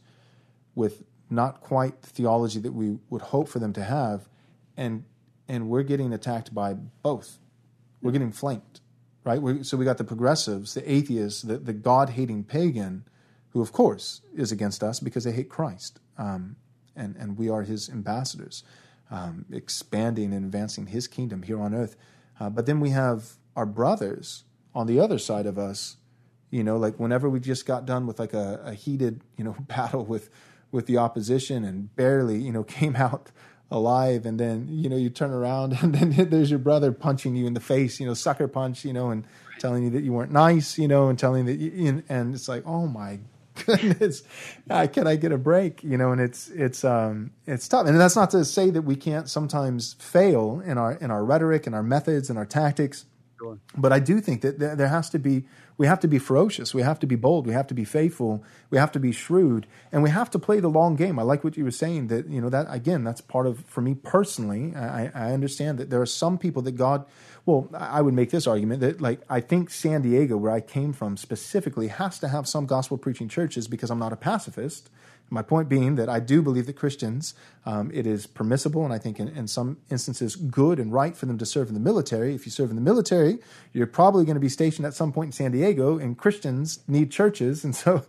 Speaker 2: with not quite the theology that we would hope for them to have. And, and we're getting attacked by both. We're getting flanked, right? We, so we got the progressives, the atheists, the, the God hating pagan, who, of course, is against us because they hate Christ. Um, and, and we are his ambassadors, um, expanding and advancing his kingdom here on earth. Uh, but then we have our brothers on the other side of us, you know, like whenever we just got done with like a, a heated, you know, battle with, with the opposition and barely, you know, came out alive and then you know you turn around and then there's your brother punching you in the face you know sucker punch you know and telling you that you weren't nice you know and telling that you, and it's like oh my goodness uh, can i get a break? You know and it's it's um it's tough. And that's not to say that we can't sometimes fail in our in our rhetoric and our methods and our tactics But I do think that there there has to be, we have to be ferocious, we have to be bold, we have to be faithful, we have to be shrewd, and we have to play the long game. I like what you were saying that, you know, that again, that's part of, for me personally, I, I understand that there are some people that God, well, I would make this argument that, like, I think San Diego, where I came from specifically, has to have some gospel preaching churches because I'm not a pacifist. My point being that I do believe that Christians, um, it is permissible and I think in, in some instances good and right for them to serve in the military. If you serve in the military, you're probably going to be stationed at some point in San Diego, and Christians need churches. And so,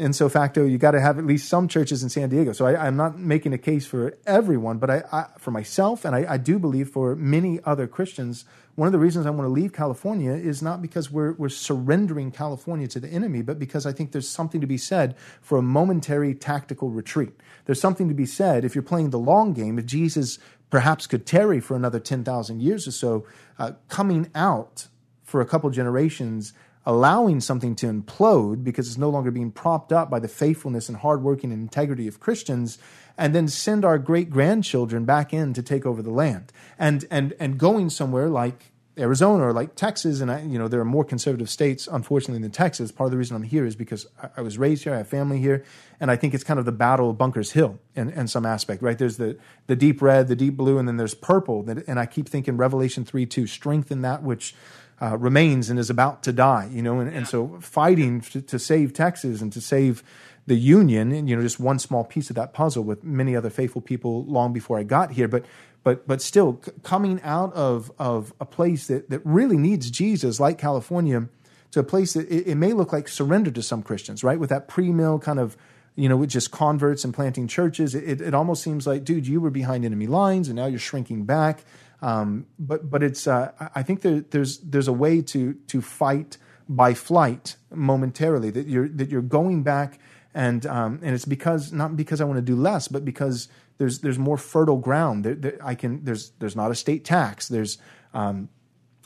Speaker 2: ipso facto, you got to have at least some churches in San Diego. So I, I'm not making a case for everyone, but I, I for myself, and I, I do believe for many other Christians, one of the reasons I want to leave California is not because we're we're surrendering California to the enemy, but because I think there's something to be said for a momentary tactical retreat. There's something to be said if you're playing the long game. If Jesus perhaps could tarry for another ten thousand years or so, uh, coming out for a couple generations, allowing something to implode because it's no longer being propped up by the faithfulness and hardworking and integrity of Christians, and then send our great grandchildren back in to take over the land, and and and going somewhere like Arizona or like Texas, and I, you know there are more conservative states, unfortunately, than Texas. Part of the reason I'm here is because I, I was raised here, I have family here, and I think it's kind of the battle of Bunkers Hill in, in some aspect, right? There's the the deep red, the deep blue, and then there's purple. That, and I keep thinking Revelation three two, strengthen that which uh, remains and is about to die, you know, and, and so fighting to, to save Texas and to save the Union, and you know, just one small piece of that puzzle with many other faithful people long before I got here, but but but still c- coming out of of a place that that really needs Jesus, like California, to a place that it, it may look like surrender to some Christians, right, with that pre-mill kind of you know, with just converts and planting churches, it, it almost seems like, dude, you were behind enemy lines and now you're shrinking back. Um, but but it's uh, I think there, there's there's a way to to fight by flight momentarily that you're that you're going back and um, and it's because not because I want to do less, but because there's there's more fertile ground. There, there, I can there's there's not a state tax. There's um,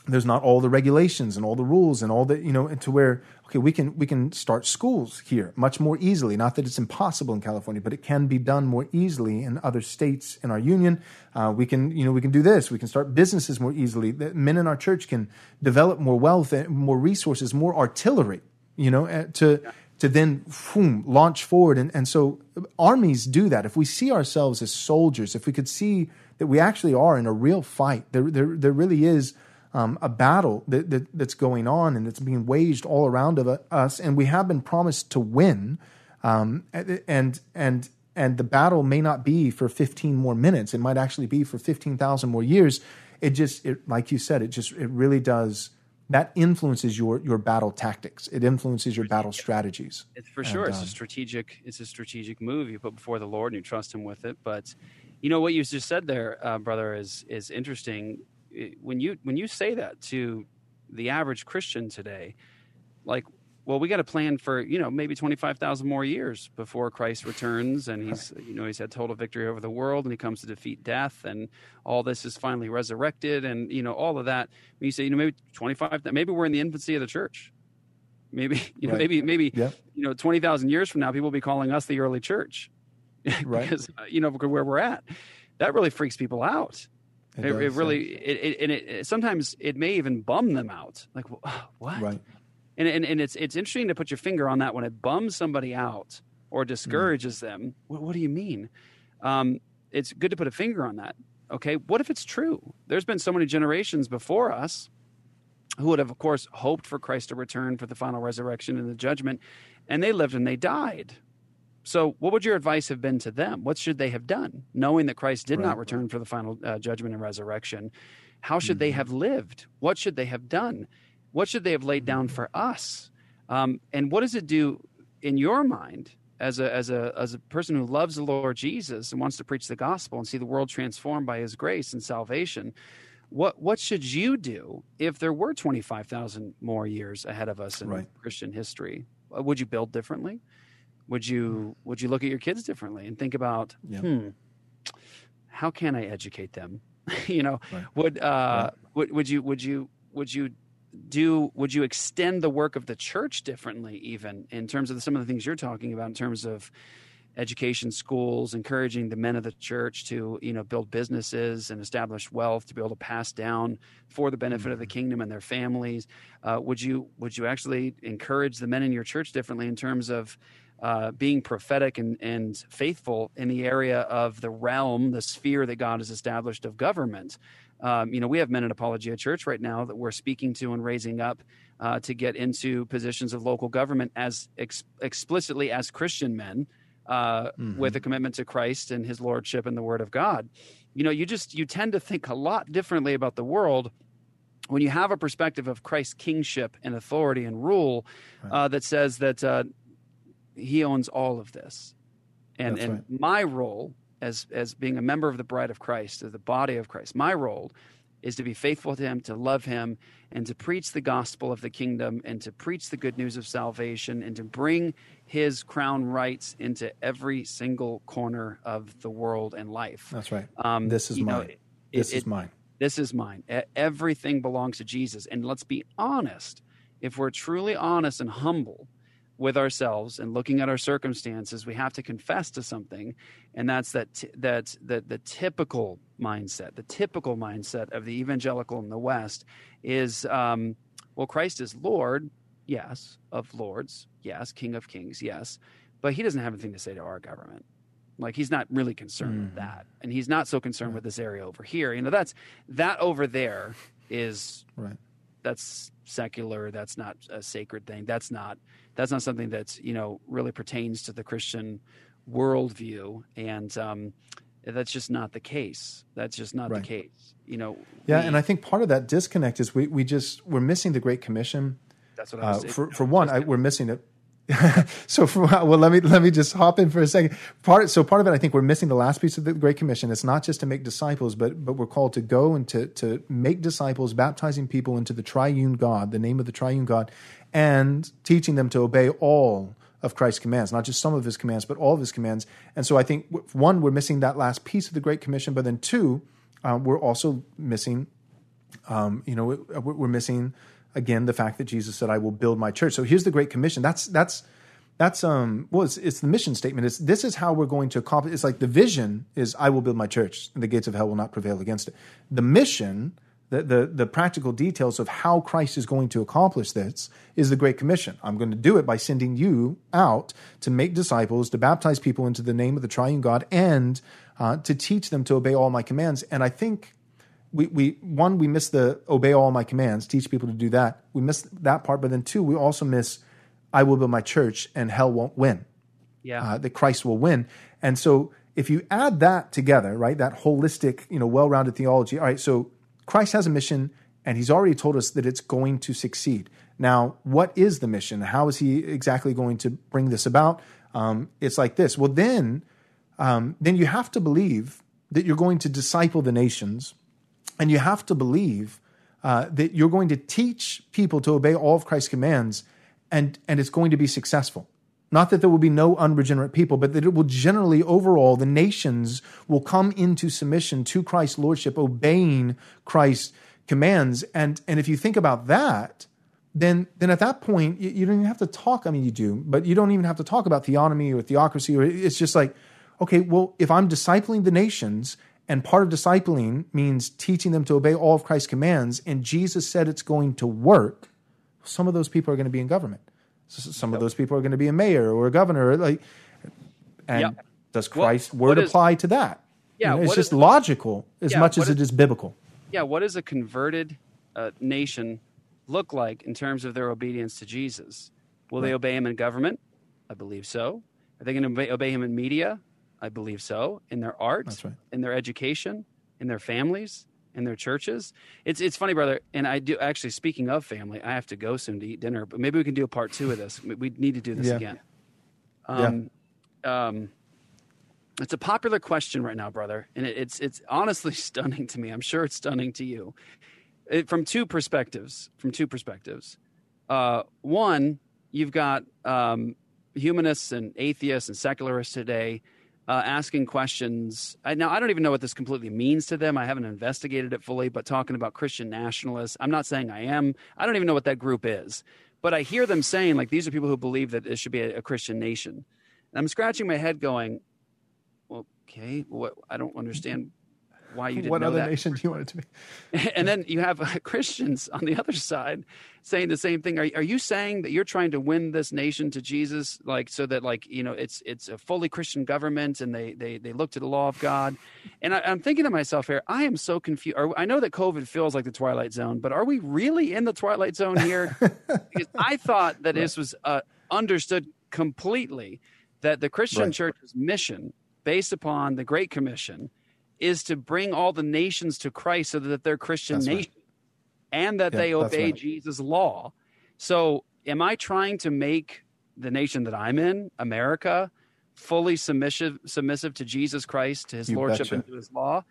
Speaker 2: there's not all the regulations and all the rules and all the you know to where okay we can we can start schools here much more easily. Not that it's impossible in california but it can be done more easily in other states in our union. Uh, we can you know we can do this. We can start businesses more easily. The men in our church can develop more wealth and more resources more artillery you know uh, to to then boom, launch forward and, and so armies do that if we see ourselves as soldiers if we could see that we actually are in a real fight. There, there, there really is um, a battle that, that, that's going on and it's being waged all around of us, and we have been promised to win. Um, and and and the battle may not be for 15 more minutes; it might actually be for 15,000 more years. It just, it, like you said, it just it really does that influences your your battle tactics. It influences your battle strategies.
Speaker 3: It's for sure. And, it's a uh, strategic. It's a strategic move you put before the Lord and you trust Him with it. But you know what you just said there, uh, brother, is is interesting. When you when you say that to the average Christian today, like well, we got to plan for you know maybe twenty five thousand more years before Christ returns, and he's you know he's had total victory over the world, and he comes to defeat death, and all this is finally resurrected, and you know all of that. you say you know maybe twenty five, maybe we're in the infancy of the church. Maybe you know right. maybe maybe yeah. you know twenty thousand years from now, people will be calling us the early church, right? because uh, you know where we're at. That really freaks people out. It, it, it really, it, it, and it, sometimes it may even bum them out. Like, what? Right and, and, and it's it's interesting to put your finger on that when it bums somebody out or discourages mm. them. What, what, do you mean? Um, it's good to put a finger on that. Okay, what if it's true? There's been so many generations before us who would have, of course, hoped for Christ to return for the final resurrection and the judgment, and they lived and they died. So, what would your advice have been to them? What should they have done, knowing that Christ did right. not return for the final uh, judgment and resurrection? How should mm-hmm. they have lived? What should they have done? What should they have laid down for us? Um, and what does it do in your mind as a, as, a, as a person who loves the Lord Jesus and wants to preach the gospel and see the world transformed by his grace and salvation? What, what should you do if there were 25,000 more years ahead of us in right. Christian history? Uh, would you build differently? Would you, would you look at your kids differently and think about, yeah. hmm, how can I educate them? you know, right. would, uh, yeah. would, would you, would you, would you do would you extend the work of the church differently even in terms of some of the things you're talking about in terms of education schools encouraging the men of the church to you know build businesses and establish wealth to be able to pass down for the benefit of the mm-hmm. kingdom and their families uh, would you would you actually encourage the men in your church differently in terms of uh, being prophetic and, and faithful in the area of the realm, the sphere that God has established of government. Um, you know, we have men in Apologia Church right now that we're speaking to and raising up uh, to get into positions of local government as ex- explicitly as Christian men uh, mm-hmm. with a commitment to Christ and His lordship and the Word of God. You know, you just you tend to think a lot differently about the world when you have a perspective of Christ's kingship and authority and rule right. uh, that says that uh, He owns all of this, and That's and right. my role as as being a member of the bride of Christ, of the body of Christ. My role is to be faithful to him, to love him, and to preach the gospel of the kingdom, and to preach the good news of salvation, and to bring his crown rights into every single corner of the world and life.
Speaker 2: That's right. Um, this is mine. Know, it, this it, is mine.
Speaker 3: This is mine. Everything belongs to Jesus. And let's be honest. If we're truly honest and humble, with ourselves and looking at our circumstances, we have to confess to something, and that's that t- that that the typical mindset, the typical mindset of the evangelical in the West is, um, well, Christ is Lord, yes, of lords, yes, King of kings, yes, but he doesn't have anything to say to our government. Like he's not really concerned mm. with mm-hmm. that, and he's not so concerned right. with this area over here. You know, that's that over there is right. That's secular. That's not a sacred thing. That's not that's not something that's you know really pertains to the Christian worldview, and um, that's just not the case. That's just not right. the case. You know.
Speaker 2: Yeah, we, and I think part of that disconnect is we we just we're missing the Great Commission.
Speaker 3: That's what I was
Speaker 2: uh, for for one. I, we're missing it. so for well let me let me just hop in for a second part so part of it i think we're missing the last piece of the great commission it's not just to make disciples but but we're called to go and to to make disciples baptizing people into the triune god the name of the triune god and teaching them to obey all of Christ's commands, not just some of his commands, but all of his commands. And so I think, one, we're missing that last piece of the Great Commission, but then two, uh, we're also missing, um, you know, we're missing again the fact that Jesus said, "I will build my church." So here's the Great Commission. That's that's that's um well, it's, it's the mission statement. It's this is how we're going to accomplish. It's like the vision is, "I will build my church, and the gates of hell will not prevail against it." The mission The, the, the practical details of how Christ is going to accomplish this is the Great Commission. I'm going to do it by sending you out to make disciples, to baptize people into the name of the triune God, and uh, to teach them to obey all my commands. And I think we, we one we miss the obey all my commands, teach people to do that. We miss that part, but then two, we also miss I will build my church and hell won't win.
Speaker 3: Yeah,
Speaker 2: uh, that Christ will win. And so if you add that together, right, that holistic, you know, well-rounded theology. All right, so Christ has a mission, and He's already told us that it's going to succeed. Now, what is the mission? How is He exactly going to bring this about? Um, it's like this. Well, then, um, then you have to believe that you're going to disciple the nations and you have to believe uh, that you're going to teach people to obey all of Christ's commands, and, and it's going to be successful. Not that there will be no unregenerate people, but that it will generally, overall, the nations will come into submission to Christ's lordship, obeying Christ's commands. And, and if you think about that, then, then at that point, you, you don't even have to talk. I mean, you do, but you don't even have to talk about theonomy or theocracy. Or it's just like, okay, well, if I'm discipling the nations and part of discipling means teaching them to obey all of Christ's commands. And Jesus said it's going to work. Some of those people are going to be in government. Some of those people are going to be a mayor or a governor. Like, and yep. does Christ's well, word is, apply to that?
Speaker 3: Yeah,
Speaker 2: you know, it's just is, logical as yeah, much as is, it is biblical.
Speaker 3: Yeah, what does a converted uh, nation look like in terms of their obedience to Jesus? Will right. they obey him in government? I believe so. Are they going to obey, obey him in media? I believe so, in their art, right. in their education, in their families, in their churches. It's it's funny, brother. And I do actually. Speaking of family, I have to go soon to eat dinner, but maybe we can do a part two of this. We need to do this yeah. again. Um, yeah. um, it's a popular question right now, brother, and it, it's it's honestly stunning to me. I'm sure it's stunning to you, it, from two perspectives. From two perspectives. Uh, one, you've got um, humanists and atheists and secularists today uh, asking questions. I, now, I don't even know what this completely means to them. I haven't investigated it fully, but talking about Christian nationalists, I'm not saying I am. I don't even know what that group is. But I hear them saying, like, these are people who believe that it should be a, a Christian nation. And I'm scratching my head going, okay, what, I don't understand why you didn't
Speaker 2: what other
Speaker 3: that.
Speaker 2: nation do you want it to
Speaker 3: be? and then you have uh, Christians on the other side saying the same thing. Are, are you saying that you're trying to win this nation to Jesus, like so that like you know it's it's a fully Christian government and they they they look to the law of God? And I, am thinking to myself here, I am so confused. I know that COVID feels like the twilight zone, but are we really in the twilight zone here? because I thought that right. this was uh, understood completely that the Christian right. church's mission, based upon the Great Commission is to bring all the nations to Christ so that they're Christian that's nations right. and that yeah, they obey right. Jesus' law. So, am I trying to make the nation that I'm in, America, fully submissive submissive to Jesus Christ, to his you lordship betcha. and to his law?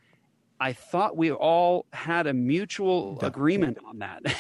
Speaker 3: I thought we all had a mutual yeah. agreement on that.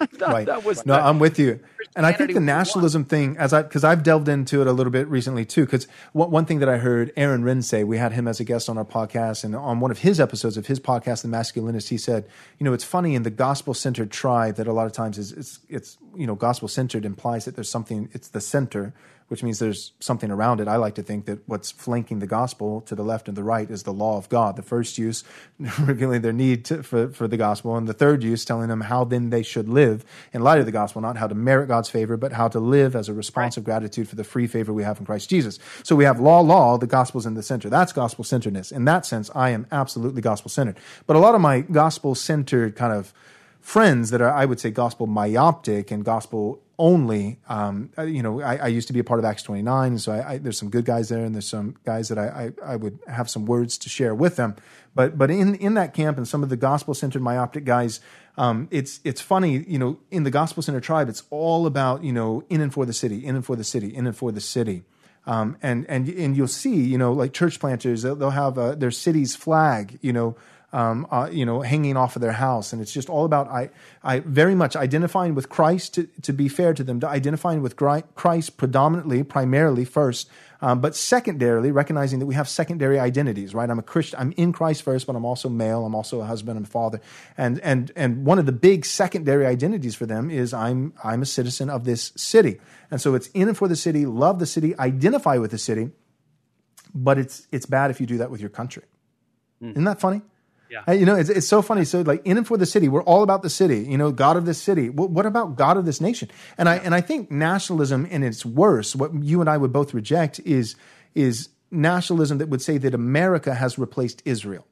Speaker 2: right. that was no, I'm with you. And I think the nationalism thing, as I because I've delved into it a little bit recently too. Because one, one thing that I heard Aaron Renn say, we had him as a guest on our podcast, and on one of his episodes of his podcast, The Masculinist, he said, you know, it's funny in the gospel centered tribe that a lot of times is it's it's you know gospel centered implies that there's something it's the center which means there's something around it. I like to think that what's flanking the gospel to the left and the right is the law of God. The first use revealing their need to, for, for the gospel, and the third use telling them how then they should live in light of the gospel, not how to merit God's favor, but how to live as a response of gratitude for the free favor we have in Christ Jesus. So we have law, law, the gospel's in the center. That's gospel centeredness. In that sense, I am absolutely gospel centered. But a lot of my gospel centered kind of friends that are, I would say, gospel myopic and gospel only. Um, uh, you know, I, I, used to be a part of Acts 29, so I, I, there's some good guys there, and there's some guys that I, I, would have some words to share with them. But but in in that camp and some of the gospel centered myopic guys, um, it's it's funny. You know, in the gospel centered tribe, it's all about you know in and for the city, in and for the city, in and for the city. Um, and and and you'll see, you know, like church planters, they'll, they'll have uh, their city's flag, you know, um, uh, you know, hanging off of their house. And it's just all about I, I very much identifying with Christ to, to be fair to them, to identifying with Christ predominantly, primarily first, um, but secondarily recognizing that we have secondary identities. Right? I'm a Christian. I'm in Christ first, but I'm also male. I'm also a husband. I'm a father. And and and one of the big secondary identities for them is I'm I'm a citizen of this city. And so it's in and for the city, love the city, identify with the city. But it's it's bad if you do that with your country. Mm. Isn't that funny? Yeah. You know, it's, it's so funny. So like in and for the city, we're all about the city, you know, God of this city. What, what about God of this nation? And I, and I think nationalism in its worst, what you and I would both reject is, is nationalism that would say that America has replaced Israel.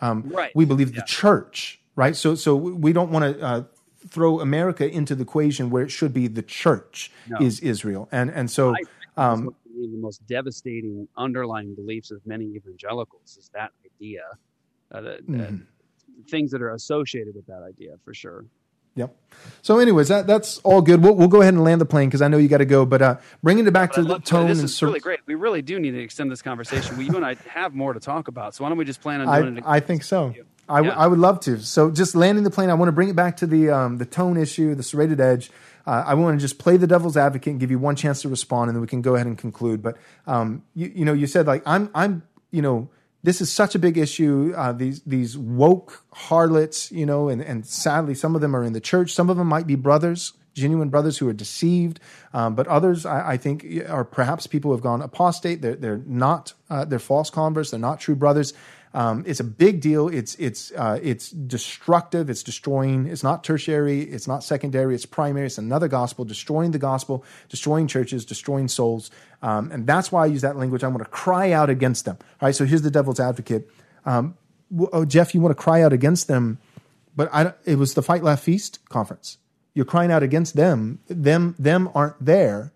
Speaker 3: Um, right.
Speaker 2: We believe yeah. the church, right? So, so we don't want to uh, throw America into the equation where it should be the church no. is Israel. And, and so, um,
Speaker 3: the most devastating underlying beliefs of many evangelicals is that idea, uh, mm-hmm. things that are associated with that idea for sure.
Speaker 2: Yep. So, anyways, that that's all good. We'll, we'll go ahead and land the plane because I know you got to go. But uh, bringing it back to the tone.
Speaker 3: This
Speaker 2: and
Speaker 3: is really great. We really do need to extend this conversation. we, you and I have more to talk about. So why don't we just plan on doing
Speaker 2: I,
Speaker 3: it?
Speaker 2: I think so. I, yeah. I would love to. So, just landing the plane. I want to bring it back to the um, the tone issue, the serrated edge. Uh, I want to just play the devil's advocate and give you one chance to respond, and then we can go ahead and conclude. But um, you, you know, you said like I'm I'm you know this is such a big issue. Uh, these these woke harlots, you know, and and sadly some of them are in the church. Some of them might be brothers, genuine brothers who are deceived, um, but others I, I, think are perhaps people who have gone apostate. They're they're not uh, they're false converts. They're not true brothers. Um, it's a big deal. It's it's uh, it's destructive. It's destroying. It's not tertiary. It's not secondary. It's primary. It's another gospel, destroying the gospel, destroying churches, destroying souls. Um, and that's why I use that language. I want to cry out against them. All right. So here's the devil's advocate. Um, oh, Jeff, you want to cry out against them, but I, it was the Fight Laugh Feast conference. You're crying out against them. Them them aren't there,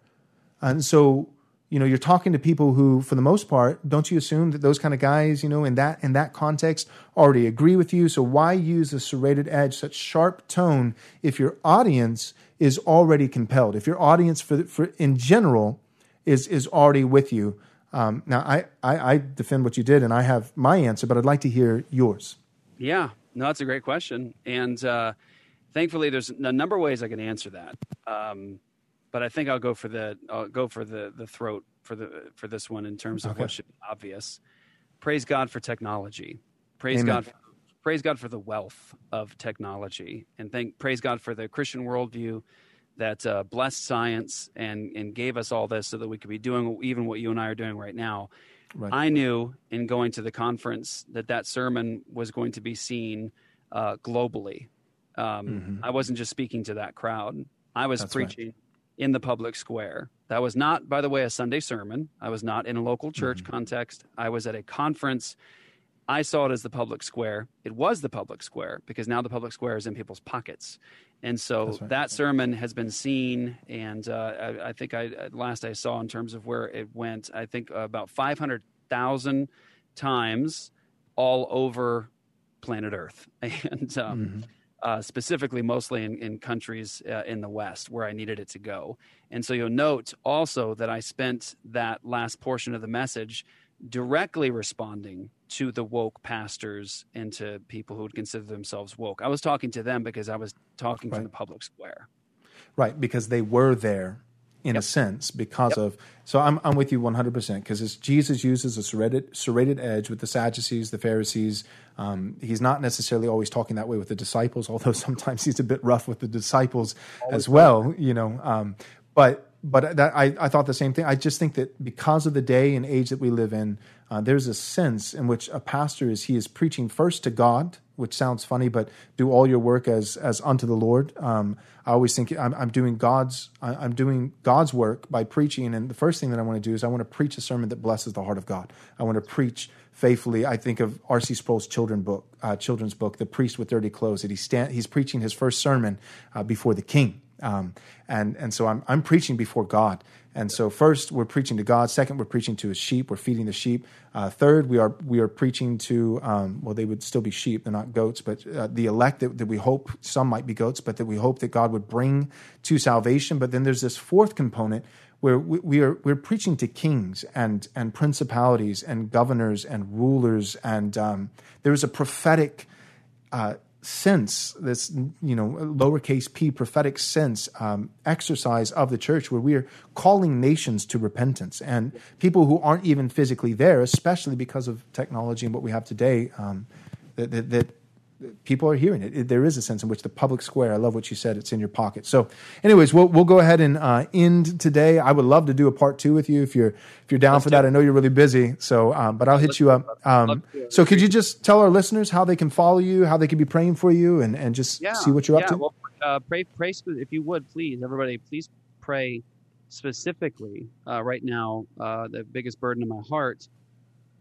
Speaker 2: and so you know you're talking to people who for the most part don't you assume that those kind of guys you know in that in that context already agree with you? So why use a serrated edge such sharp tone if your audience is already compelled? If your audience for, for in general is is already with you? Um, now I, I i defend what you did and i have my answer but i'd like to hear yours.
Speaker 3: Yeah. No that's a great question. And uh, thankfully there's a number of ways i can answer that. Um, but I think I'll go for the I'll go for the the throat for the for this one in terms of okay. what should be obvious. Praise God for technology. Praise Amen. God. For, praise God for the wealth of technology, and thank praise God for the Christian worldview that uh, blessed science and and gave us all this so that we could be doing even what you and I are doing right now. Right. I knew in going to the conference that that sermon was going to be seen uh, globally. Um, mm-hmm. I wasn't just speaking to that crowd. I was That's preaching right in the public square. That was not, by the way, a Sunday sermon. I was not in a local church mm-hmm. context. I was at a conference. I saw it as the public square. It was the public square because now the public square is in people's pockets. And so right. that sermon has been seen, and uh, I, I, think I last I saw in terms of where it went, I think about five hundred thousand times all over planet Earth, and um, mm-hmm uh, specifically mostly in, in countries uh, in the West where I needed it to go. And so you'll note also that I spent that last portion of the message directly responding to the woke pastors and to people who would consider themselves woke. I was talking to them because I was talking right. from the public square.
Speaker 2: Right, because they were there in yep. a sense because yep. of so I'm I'm with you 100% because Jesus uses a serrated serrated edge with the Sadducees, the Pharisees. Um, he's not necessarily always talking that way with the disciples, although sometimes he's a bit rough with the disciples always as well. You know, um, but but that, I, I thought the same thing. I just think that because of the day and age that we live in, uh, there's a sense in which a pastor is he is preaching first to God, which sounds funny, but do all your work as as unto the Lord. Um, I always think I'm, I'm doing God's I'm doing God's work by preaching, and the first thing that I want to do is I want to preach a sermon that blesses the heart of God. I want to preach faithfully. I think of R.C. Sproul's children book, uh, children's book, "The Priest with Dirty Clothes." That he stand, he's preaching his first sermon uh, before the king, um, and and so I'm I'm preaching before God. And so first we're preaching to God. Second we're preaching to His sheep. We're feeding the sheep. Uh, third we are we are preaching to um, well they would still be sheep. They're not goats, but uh, the elect that, that we hope some might be goats, but that we hope that God would bring to salvation. But then there's this fourth component where we, we are we're preaching to kings and and principalities and governors and rulers and um, there is a prophetic. Uh, sense, this you know lowercase p prophetic sense um, exercise of the church, where we are calling nations to repentance. And people who aren't even physically there, especially because of technology and what we have today, um, that, that, that, people are hearing it. it. There is a sense in which the public square. I love what you said. It's in your pocket. So, anyways, we'll we'll go ahead and uh, end today. I would love to do a part two with you if you're if you're down Let's for that. It. I know you're really busy. So, um, but I'll hit Let's you up. Um, so, could you just tell our listeners how they can follow you, how they can be praying for you, and and just yeah, see what you're
Speaker 3: yeah.
Speaker 2: up to?
Speaker 3: Well, uh, pray pray if you would please, everybody, please pray specifically uh, right now. Uh, the biggest burden in my heart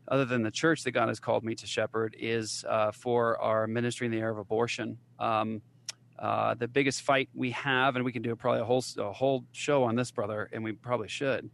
Speaker 3: other than the church that God has called me to shepherd, is uh, for our ministry in the area of abortion. Um, uh, the biggest fight we have, and we can do probably a whole a whole show on this, brother, and we probably should.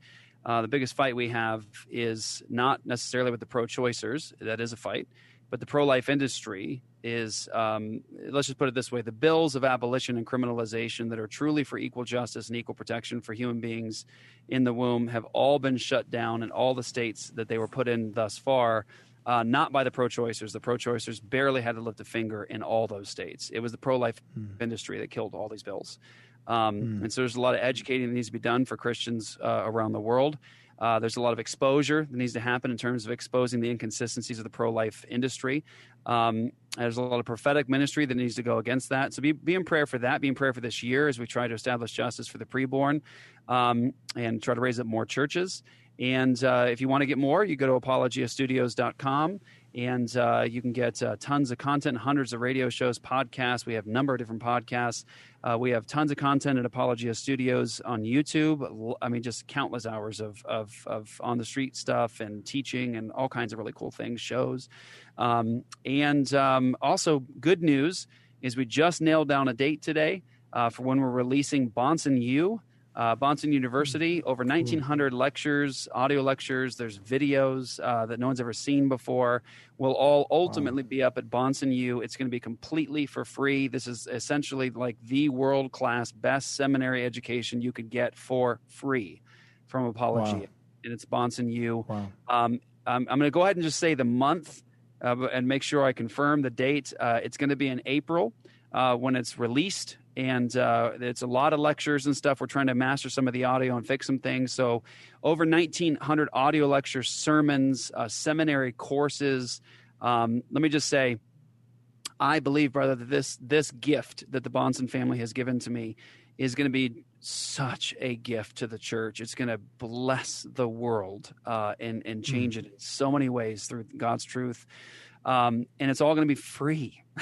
Speaker 3: Uh, the biggest fight we have is not necessarily with the pro-choicers. That is a fight, but the pro-life industry is um, let's just put it this way the bills of abolition and criminalization that are truly for equal justice and equal protection for human beings in the womb have all been shut down in all the states that they were put in thus far uh, not by the pro-choicers the pro-choicers barely had to lift a finger in all those states it was the pro-life mm. industry that killed all these bills um, mm. and so there's a lot of educating that needs to be done for christians uh, around the world uh, there's a lot of exposure that needs to happen in terms of exposing the inconsistencies of the pro life industry. Um, there's a lot of prophetic ministry that needs to go against that. So be, be in prayer for that. Be in prayer for this year as we try to establish justice for the preborn um, and try to raise up more churches. And uh, if you want to get more, you go to apologiastudios.com and uh, you can get uh, tons of content, hundreds of radio shows, podcasts. We have a number of different podcasts. Uh, we have tons of content at Apologia Studios on YouTube. I mean, just countless hours of, of, of on the street stuff and teaching and all kinds of really cool things, shows. Um, and um, also, good news is we just nailed down a date today uh, for when we're releasing Bahnsen U uh, Bahnsen University, over 1,900 lectures, audio lectures. There's videos uh, that no one's ever seen before. Will all ultimately wow. be up at Bahnsen U. It's going to be completely for free. This is essentially like the world class, best seminary education you could get for free from Apology, wow. and it's Bahnsen U. Wow. Um, I'm, I'm going to go ahead and just say the month uh, and make sure I confirm the date. Uh, it's going to be in April uh, when it's released and uh, it's a lot of lectures and stuff. We're trying to master some of the audio and fix some things. So, over 1,900 audio lectures, sermons, uh, seminary courses. Um, let me just say, I believe, brother, that this this gift that the Bahnsen family has given to me is going to be such a gift to the church. It's going to bless the world uh, and and change mm. it in so many ways through God's truth, um, and it's all going to be free.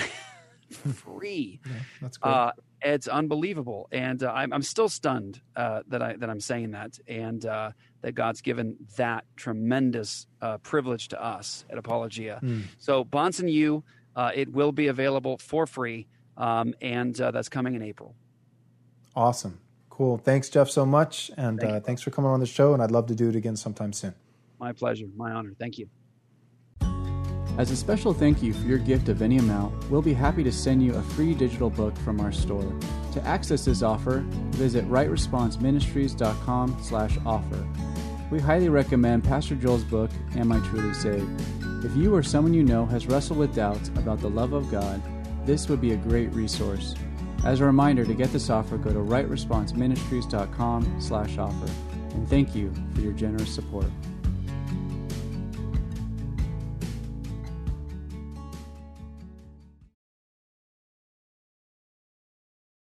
Speaker 3: free.
Speaker 2: Yeah, that's great. Uh,
Speaker 3: it's unbelievable, and uh, I'm, I'm still stunned uh, that I that I'm saying that, and uh, that God's given that tremendous uh, privilege to us at Apologia. Mm. So Bahnsen U, uh, it will be available for free, um, and uh, that's coming in April.
Speaker 2: Awesome, cool. Thanks, Jeff, so much, and Thank thanks for coming on the show. And I'd love to do it again sometime soon.
Speaker 3: My pleasure, my honor. Thank you.
Speaker 4: As a special thank you for your gift of any amount, we'll be happy to send you a free digital book from our store. To access this offer, visit rightresponseministries.com/offer. We highly recommend Pastor Joel's book, Am I Truly Saved? If you or someone you know has wrestled with doubts about the love of God, this would be a great resource. As a reminder, to get this offer, go to rightresponseministries.com/offer. And thank you for your generous support.